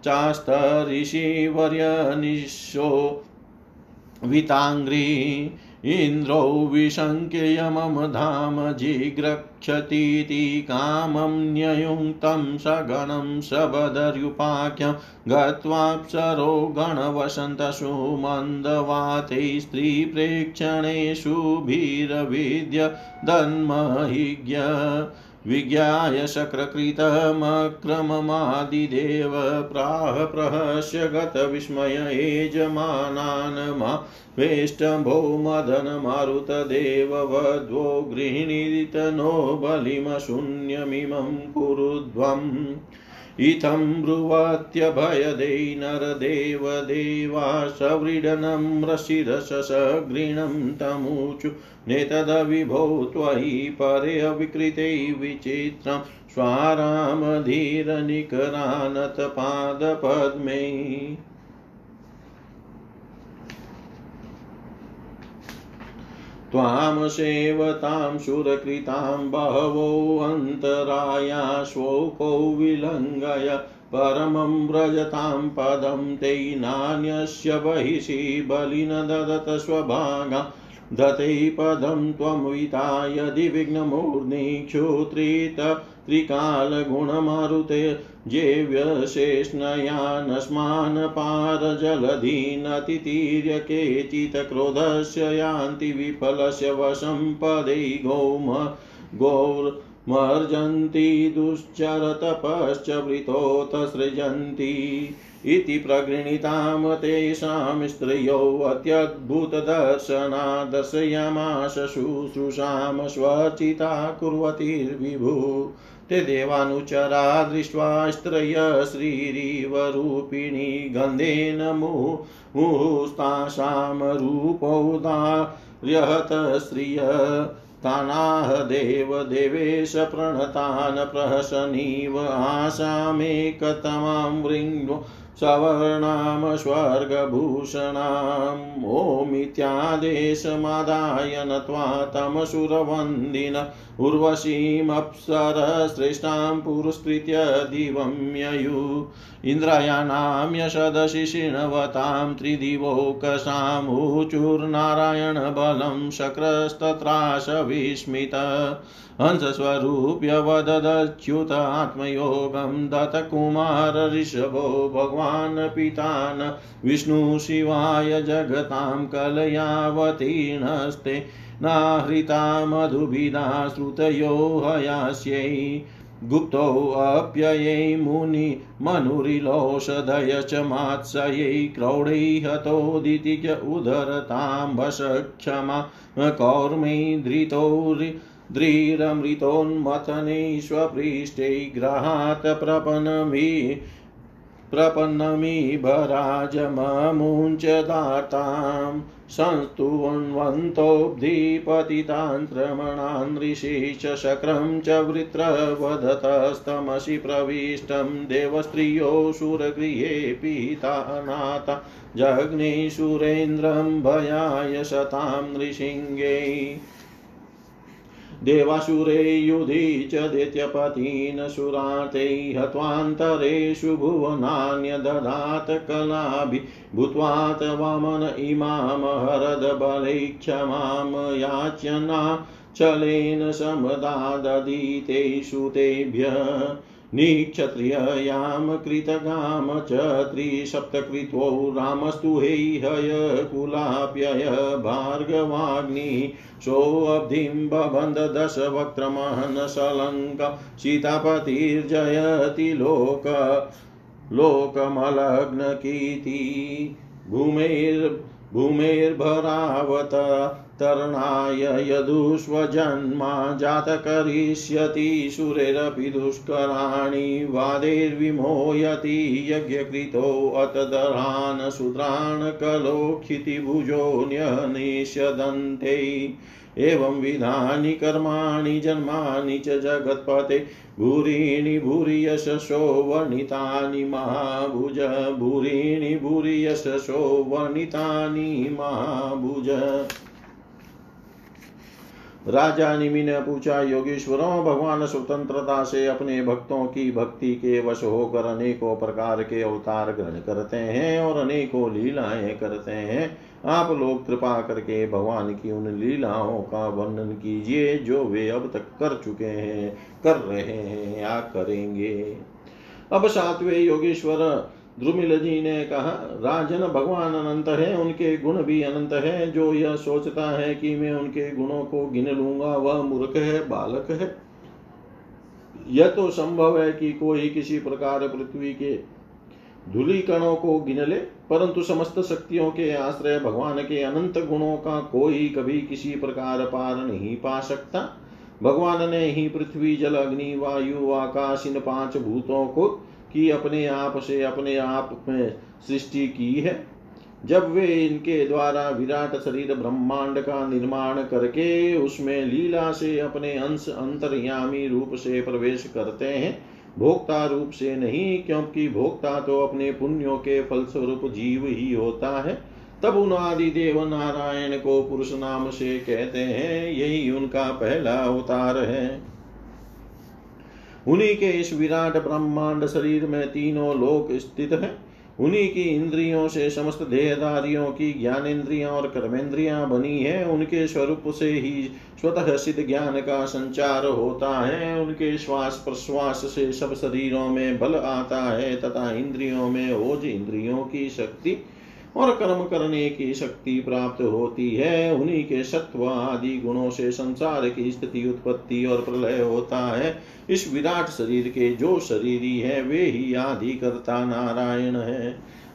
चास्तऋषिवर्यनिशो विताङ्ग्री इन्द्रौ विशङ्क्य धाम जिग्रक्षतीति कामं न्ययुङ्क्तं सगणं सबदर्युपाख्यं गत्वाप्सरो गणवसन्तसु मन्दवाते स्त्रीप्रेक्षणे सुभिरविद्य दन्महिज्ञ विज्ञाय शक्रकृतमक्रममादिदेव प्राह प्रहस्य गतविस्मय एजमानान् मा वेष्टम्भो मदनमारुतदेववध्वो गृहिणीतनो बलिमशून्यमिमं कुरुध्वम् इत्थं ब्रुवत्यभयदे नरदेवदेवासव्रीडनं रशिरससघृणं तमूचु नेतदविभो त्वयि परे अविकृते विचित्रं स्वारामधीरनिकरानतपादपद्मे त्वां सेवतां सुरकृतां बहवोऽन्तराया शोको विलङ्घय परमं व्रजतां पदं ते नान्यस्य बहिषि बलिन ददत स्वभागा धते पदं त्वं विता यदि विघ्नमूर्धि त्रिकालगुणमारुते जेव्यशेष्णयानस्मान् पारजलधीनतितीर्य केचित् क्रोधस्य यान्ति विफलस्य वशं पदै गौम गौर्मर्जन्ति दुश्चरतपश्च वृतोत सृजन्ति इति प्रगृणितां तेषां स्त्रियौ अत्यद्भुतदर्शना दर्शयमाशुश्रूषां स्वचिता कुर्वतिर्विभु ते देवानुचरा दृष्ट्वास्त्रय श्रीरीवरूपिणी गन्धेन मुहुस्तासां रूपौदार्यहत श्रिय तानाह देवदेवेश प्रणतान् प्रहसनीव आशामेकतमां वृङ् सवर्णां स्वर्गभूषणाम् ओमित्यादेशमादाय नत्वा तमसुरवन्दिन उर्वशीमप्सरसृष्टां पुरस्कृत्य दिवं ययु इन्द्रयाणां यशदशिशिणवतां त्रिदिवोकसामूचूर्नारायणबलं शक्रस्तत्राश विस्मित हंसस्वरूप्य वददच्युतात्मयोगं दत्तकुमारऋषभो भगवान् पितान् विष्णुशिवाय जगतां कलयावतीर्णस्ते नाहृता मधुभिदा श्रुतयो हयास्यै गुप्तोऽप्ययै मुनि मनुरिलोषधय च मात्सयै क्रौढै हतोदिति च उदरताम्बसक्षमा कौर्मै धृतौ दृढमृतोन्मथने स्वपृष्ठे ग्रहात् प्रपन्नमि प्रपन्नमिभराजममुञ्चदातां संस्तुवन्वन्तोऽब्धिपतितान्त्रमणान् ऋषि च शक्रं च वृत्रवदतस्तमसि प्रविष्टं देवस्त्रियो सुरगृहे पीता नाता जग्निसुरेन्द्रं भयाय शतां नृसिंहै देवासुरे युधि च दैत्यपतीन् सुराते हत्वान्तरेषु भुवनान्यदधात् कलाभि भूत्वात् वामन इमां हरदबलै क्षमां याचना चलेन समदादधीते सुतेभ्यः निक्षत्रियाम कृतगाम च त्रिसप्तकृतौ रामस्तु हेहय कुलाप्यय भार्गवाग्नि सोऽब्धिं बबन्ध सीतापतिर्जयति लोक लोकमलग्नकीर्ति भूमेर् भूमेर्भरावत तरणाय यदुष्वजन्मा जातकरिष्यति सुरेरपि दुष्कराणि वादैर्विमोहयति यज्ञकृतोऽतदरान् यज्ञतरान कलोक्षितिभुजो कलो एवंविधानि कर्माणि जन्मानि च जगत्पते भूरीणि भूरी यशसो वर्णितानि महाभुज भूरीणि भूरि यशसो वर्णितानि महाभुज राजा निमि ने पूछा योगेश्वरों भगवान स्वतंत्रता से अपने भक्तों की भक्ति के वश होकर अनेकों प्रकार के अवतार ग्रहण करते हैं और अनेकों लीलाएं करते हैं आप लोग कृपा करके भगवान की उन लीलाओं का वर्णन कीजिए जो वे अब तक कर चुके हैं कर रहे हैं या करेंगे अब सातवें योगेश्वर द्रुमिल जी ने कहा राजन भगवान अनंत है उनके गुण भी अनंत है जो यह सोचता है कि मैं उनके गुणों को गिन लूंगा वह मूर्ख है बालक है यह तो संभव है कि कोई किसी प्रकार पृथ्वी के धूली कणों को गिन ले परंतु समस्त शक्तियों के आश्रय भगवान के अनंत गुणों का कोई कभी किसी प्रकार पार नहीं पा सकता भगवान ने ही पृथ्वी जल अग्नि वायु आकाश इन पांच भूतों को की अपने आप से अपने आप में सृष्टि की है जब वे इनके द्वारा विराट शरीर ब्रह्मांड का निर्माण करके उसमें लीला से अपने अंश अंतर्यामी रूप से प्रवेश करते हैं भोक्ता रूप से नहीं क्योंकि भोक्ता तो अपने पुण्यों के फलस्वरूप जीव ही होता है तब उन आदि देव नारायण को पुरुष नाम से कहते हैं यही उनका पहला अवतार है उन्हीं के इस विराट ब्रह्मांड शरीर में तीनों लोक स्थित हैं उन्हीं की इंद्रियों से समस्त देहदारियों की ज्ञानेन्द्रियां और कर्मेंद्रियां बनी है उनके स्वरूप से ही स्वतः सिद्ध ज्ञान का संचार होता है उनके श्वास प्रश्वास से सब शरीरों में बल आता है तथा इंद्रियों में ओज इंद्रियों की शक्ति और कर्म करने की शक्ति प्राप्त होती है उन्हीं के सत्व आदि गुणों से संसार की स्थिति उत्पत्ति और प्रलय होता है इस विराट शरीर के जो शरीरी है वे ही आदि करता नारायण है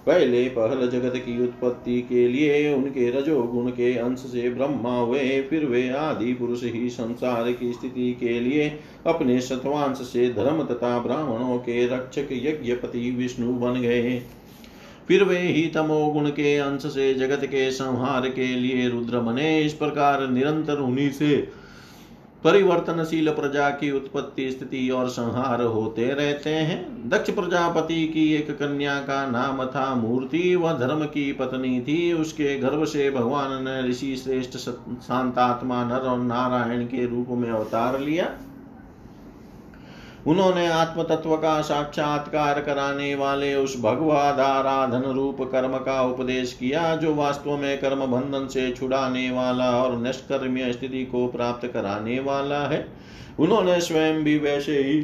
पहले पहल जगत की उत्पत्ति के लिए उनके रजोगुण के अंश से ब्रह्मा हुए फिर वे आदि पुरुष ही संसार की स्थिति के लिए अपने सत्वांश से धर्म तथा ब्राह्मणों के रक्षक यज्ञपति विष्णु बन गए फिर वे ही तमोगुण के अंश से जगत के संहार के लिए रुद्र बने इस प्रकार निरंतर उन्हीं से परिवर्तनशील प्रजा की उत्पत्ति स्थिति और संहार होते रहते हैं दक्ष प्रजापति की एक कन्या का नाम था मूर्ति वह धर्म की पत्नी थी उसके गर्भ से भगवान ने ऋषि श्रेष्ठ शांतात्मा नर और नारायण के रूप में अवतार लिया उन्होंने आत्म तत्व का साक्षात्कार कराने वाले उस भगवाधाराधन रूप कर्म का उपदेश किया जो वास्तव में कर्म बंधन से छुड़ाने वाला और निष्कर्म्य स्थिति को प्राप्त कराने वाला है उन्होंने स्वयं भी वैसे ही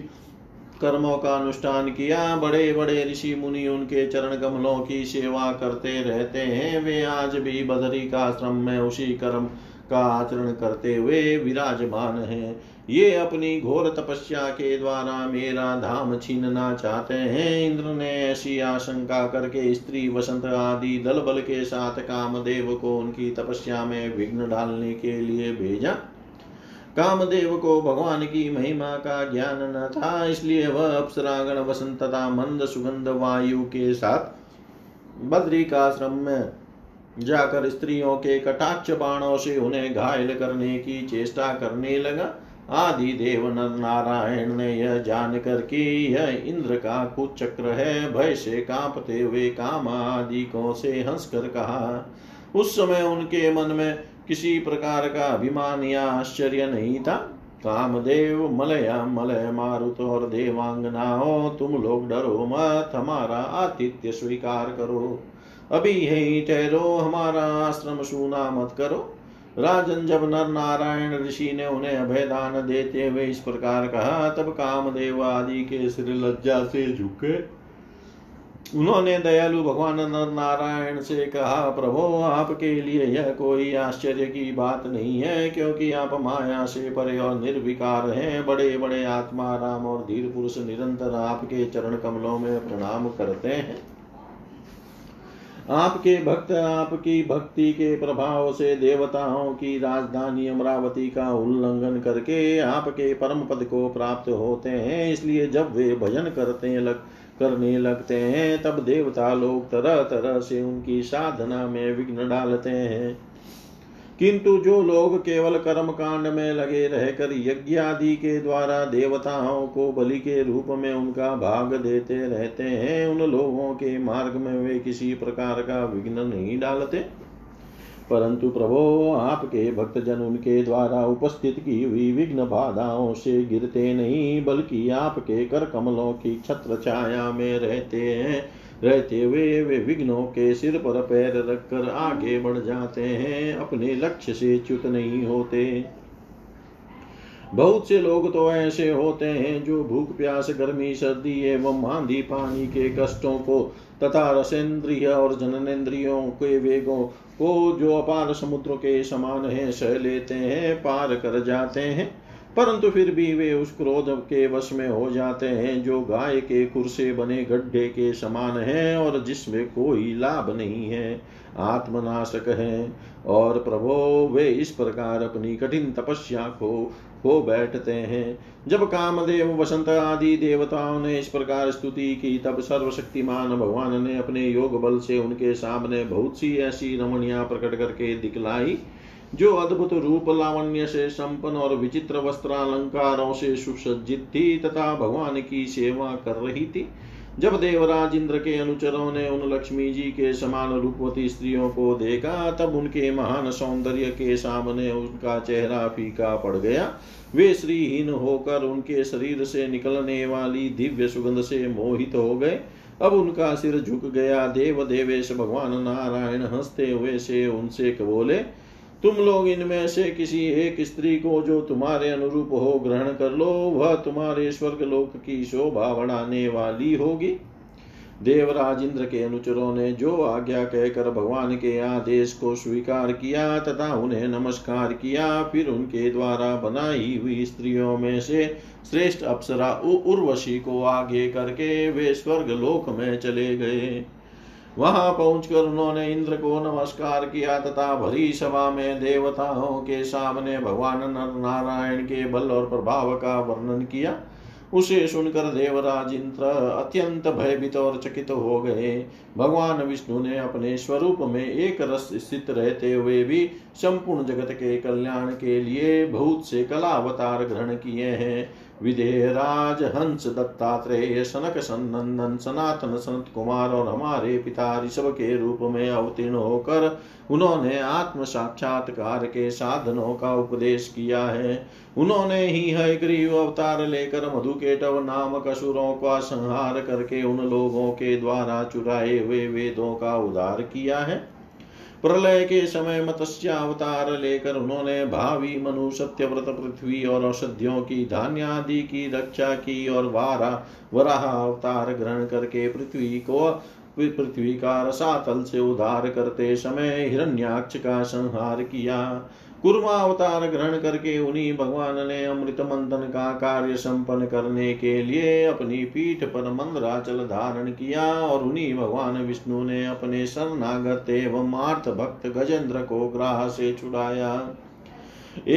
कर्मों का अनुष्ठान किया बड़े बड़े ऋषि मुनि उनके चरण कमलों की सेवा करते रहते हैं वे आज भी बदरी का आश्रम में उसी कर्म का आचरण करते हुए विराजमान हैं ये अपनी घोर तपस्या के द्वारा मेरा धाम छीनना चाहते हैं इंद्र ने ऐसी आशंका करके स्त्री वसंत आदि दल बल के साथ कामदेव को उनकी तपस्या में विघ्न डालने के लिए भेजा कामदेव को भगवान की महिमा का ज्ञान न था इसलिए वह अप्सरागण वसंत तथा मंद सुगंध वायु के साथ बद्री का आश्रम में जाकर स्त्रियों के कटाक्ष बाणों से उन्हें घायल करने की चेष्टा करने लगा आदि देव नारायण ने यह जानकर कि यह इंद्र का कुचक्र है भय से कांपते हुए काम आदि को से कर कहा उस समय उनके मन में किसी प्रकार का अभिमान या आश्चर्य नहीं था कामदेव मलया मलय मारुत और देवांगनाओ तुम लोग डरो मत हमारा आतिथ्य स्वीकार करो अभी यही ठहरो हमारा आश्रम सुना मत करो राजन जब नर नारायण ऋषि ने उन्हें अभेदान देते हुए इस प्रकार कहा तब कामदेव आदि के सिर लज्जा से झुके उन्होंने दयालु भगवान नर नारायण से कहा प्रभो आपके लिए यह कोई आश्चर्य की बात नहीं है क्योंकि आप माया से परे और निर्विकार हैं बड़े बड़े आत्मा राम और धीर पुरुष निरंतर आपके चरण कमलों में प्रणाम करते हैं आपके भक्त आपकी भक्ति के प्रभाव से देवताओं की राजधानी अमरावती का उल्लंघन करके आपके परम पद को प्राप्त होते हैं इसलिए जब वे भजन करते लग करने लगते हैं तब देवता लोग तरह तरह से उनकी साधना में विघ्न डालते हैं किंतु जो लोग केवल कर्म कांड में लगे रहकर यज्ञ आदि के द्वारा देवताओं को बलि के रूप में उनका भाग देते रहते हैं उन लोगों के मार्ग में वे किसी प्रकार का विघ्न नहीं डालते परंतु प्रभो आपके भक्तजन उनके द्वारा उपस्थित की हुई विघ्न बाधाओं से गिरते नहीं बल्कि आपके कर कमलों की छत्र छाया में रहते हैं रहते हुए वे विघ्नों के सिर पर पैर रखकर आगे बढ़ जाते हैं अपने लक्ष्य से च्युत नहीं होते बहुत से लोग तो ऐसे होते हैं जो भूख प्यास गर्मी सर्दी एवं आंधी पानी के कष्टों को तथा रसेंद्रिय और जननेन्द्रियों के वेगों को जो अपार समुद्र के समान है सह लेते हैं पार कर जाते हैं परंतु फिर भी वे उस क्रोध के वश में हो जाते हैं जो गाय के कुर्से बने गड्ढे के समान है और जिसमें कोई लाभ नहीं है आत्मनाशक है और प्रभो वे इस प्रकार अपनी कठिन तपस्या को हो बैठते हैं जब कामदेव वसंत आदि देवताओं ने इस प्रकार स्तुति की तब सर्वशक्तिमान भगवान ने अपने योग बल से उनके सामने बहुत सी ऐसी रमणियां प्रकट करके दिखलाई जो अद्भुत रूप लावण्य से संपन्न और विचित्र वस्त्रालंकारों से सुसज्जित थी तथा भगवान की सेवा कर रही थी जब देवराज इंद्र के अनुचरों ने उन लक्ष्मी जी के समान रूपवती स्त्रियों को देखा तब उनके महान सौंदर्य के सामने उनका चेहरा फीका पड़ गया वे श्रीहीन होकर उनके शरीर से निकलने वाली दिव्य सुगंध से मोहित हो गए अब उनका सिर झुक गया देव देवेश भगवान नारायण हंसते हुए से उनसे बोले तुम लोग इनमें से किसी एक स्त्री को जो तुम्हारे अनुरूप हो ग्रहण कर लो वह तुम्हारे स्वर्ग लोक की शोभा बढ़ाने वाली होगी देवराज इंद्र के अनुचरों ने जो आज्ञा कहकर भगवान के आदेश को स्वीकार किया तथा उन्हें नमस्कार किया फिर उनके द्वारा बनाई हुई स्त्रियों में से श्रेष्ठ अप्सरा उर्वशी को आगे करके वे स्वर्ग लोक में चले गए वहां पहुंचकर उन्होंने इंद्र को नमस्कार किया तथा भरी सभा में देवताओं के सामने भगवान नर नारायण के बल और प्रभाव का वर्णन किया उसे सुनकर देवराज इंद्र अत्यंत भयभीत और चकित हो गए भगवान विष्णु ने अपने स्वरूप में एक रस स्थित रहते हुए भी संपूर्ण जगत के कल्याण के लिए बहुत से कला अवतार ग्रहण किए हैं विदेहराज हंस दत्तात्रेय सनक सन्नंदन सनातन सनत कुमार और हमारे पिता ऋषभ के रूप में अवतीर्ण होकर उन्होंने आत्म साक्षात्कार के साधनों का उपदेश किया है उन्होंने ही है ग्रीव अवतार लेकर मधुकेटव नामक असुरों का संहार करके उन लोगों के द्वारा चुराए हुए वे वेदों का उदार किया है प्रलय के समय मत्स्यावतार लेकर उन्होंने भावी मनु सत्यव्रत पृथ्वी और औषधियों की धान्यादि की रक्षा की और वारा वराह अवतार ग्रहण करके पृथ्वी को पृथ्वी का रसातल से उधार करते समय हिरण्याक्ष का संहार किया कुर्मावतार ग्रहण करके उन्हीं भगवान ने अमृत मंथन का कार्य संपन्न करने के लिए अपनी पीठ पर मंदराचल धारण किया और उन्हीं भगवान विष्णु ने अपने शरणागत एवं आर्थ भक्त गजेंद्र को ग्राह से छुड़ाया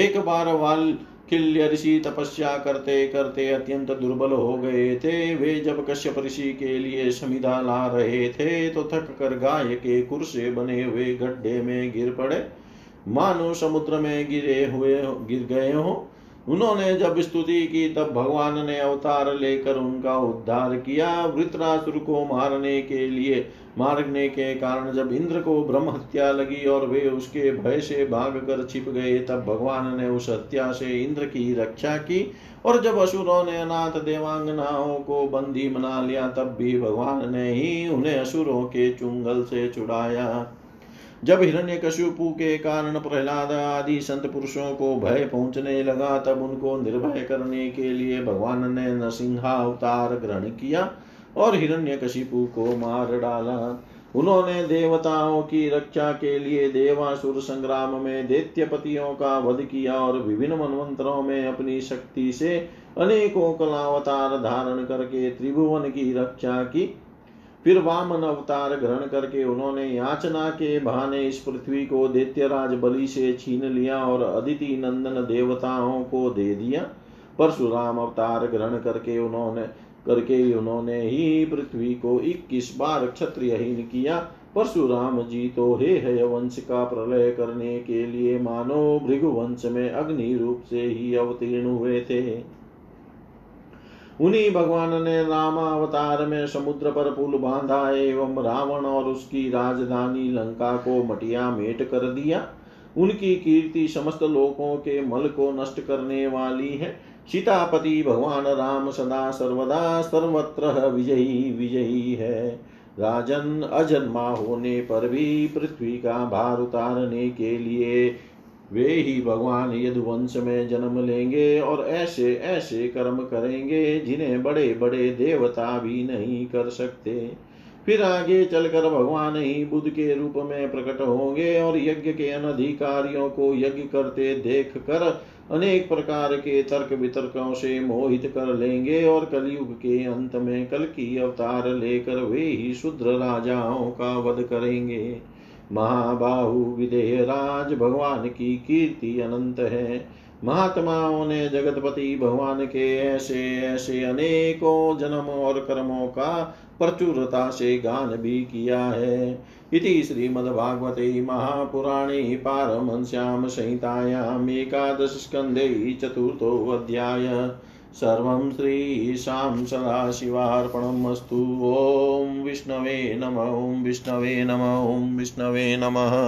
एक बार वाल किल्य ऋषि तपस्या करते करते अत्यंत दुर्बल हो गए थे वे जब कश्यप ऋषि के लिए समिधा ला रहे थे तो थक कर गाय के कुर से बने हुए गड्ढे में गिर पड़े मानो समुद्र में गिरे हुए गिर गए हो उन्होंने जब स्तुति की तब भगवान ने अवतार लेकर उनका उद्धार किया वृत्रासुर को मारने के लिए मारने के कारण जब इंद्र को ब्रह्म हत्या लगी और वे उसके भय से भाग कर छिप गए तब भगवान ने उस हत्या से इंद्र की रक्षा की और जब असुरों ने अनाथ देवांगनाओं को बंदी बना लिया तब भी भगवान ने ही उन्हें असुरों के चुंगल से छुड़ाया जब हिरण्य हिरण्यकशिपु के कारण प्रहलाद आदि संत पुरुषों को भय पहुंचने लगा तब उनको निर्भय करने के लिए भगवान ने नरसिंहा अवतार ग्रहण किया और हिरण्यकशिपु को मार डाला उन्होंने देवताओं की रक्षा के लिए देवासुर संग्राम में पतियों का वध किया और विभिन्न मनवंतरों में अपनी शक्ति से अनेकों कलावतार धारण करके त्रिभुवन की रक्षा की फिर वामन अवतार ग्रहण करके उन्होंने याचना के बहाने इस पृथ्वी को दैत्यराज बलि से छीन लिया और अदिति नंदन देवताओं को दे दिया परशुराम अवतार ग्रहण करके उन्होंने करके उन्होंने ही पृथ्वी को इक्कीस बार क्षत्रियहीन किया परशुराम जी तो हे हय वंश का प्रलय करने के लिए मानो भृगुवंश में अग्नि रूप से ही अवतीर्ण हुए थे उन्हीं भगवान ने रामावतार में समुद्र पर पुल बांधा एवं रावण और उसकी राजधानी लंका को मटिया मेट कर दिया उनकी कीर्ति समस्त लोगों के मल को नष्ट करने वाली है सीतापति भगवान राम सदा सर्वदा सर्वत्र विजयी विजयी है राजन अजन्मा होने पर भी पृथ्वी का भार उतारने के लिए वे ही भगवान यदुवंश में जन्म लेंगे और ऐसे ऐसे कर्म करेंगे जिन्हें बड़े बड़े देवता भी नहीं कर सकते फिर आगे चलकर भगवान ही बुद्ध के रूप में प्रकट होंगे और यज्ञ के अनधिकारियों को यज्ञ करते देख कर अनेक प्रकार के तर्क वितर्कों से मोहित कर लेंगे और कलयुग के अंत में कल की अवतार लेकर वे ही शूद्र राजाओं का वध करेंगे महाबाहु राज भगवान की कीर्ति अनंत है महात्माओं ने जगतपति भगवान के ऐसे ऐसे अनेकों जन्म और कर्मों का प्रचुरता से गान भी किया है इति श्रीमद्भागवते महापुराणे पारमहंस्यां संहितायाम एकादश चतुर्थो अध्याय सर्वं श्रीशां सदाशिवार्पणमस्तु ॐ विष्णवे नम ॐ विष्णवे नम ॐ विष्णवे नमः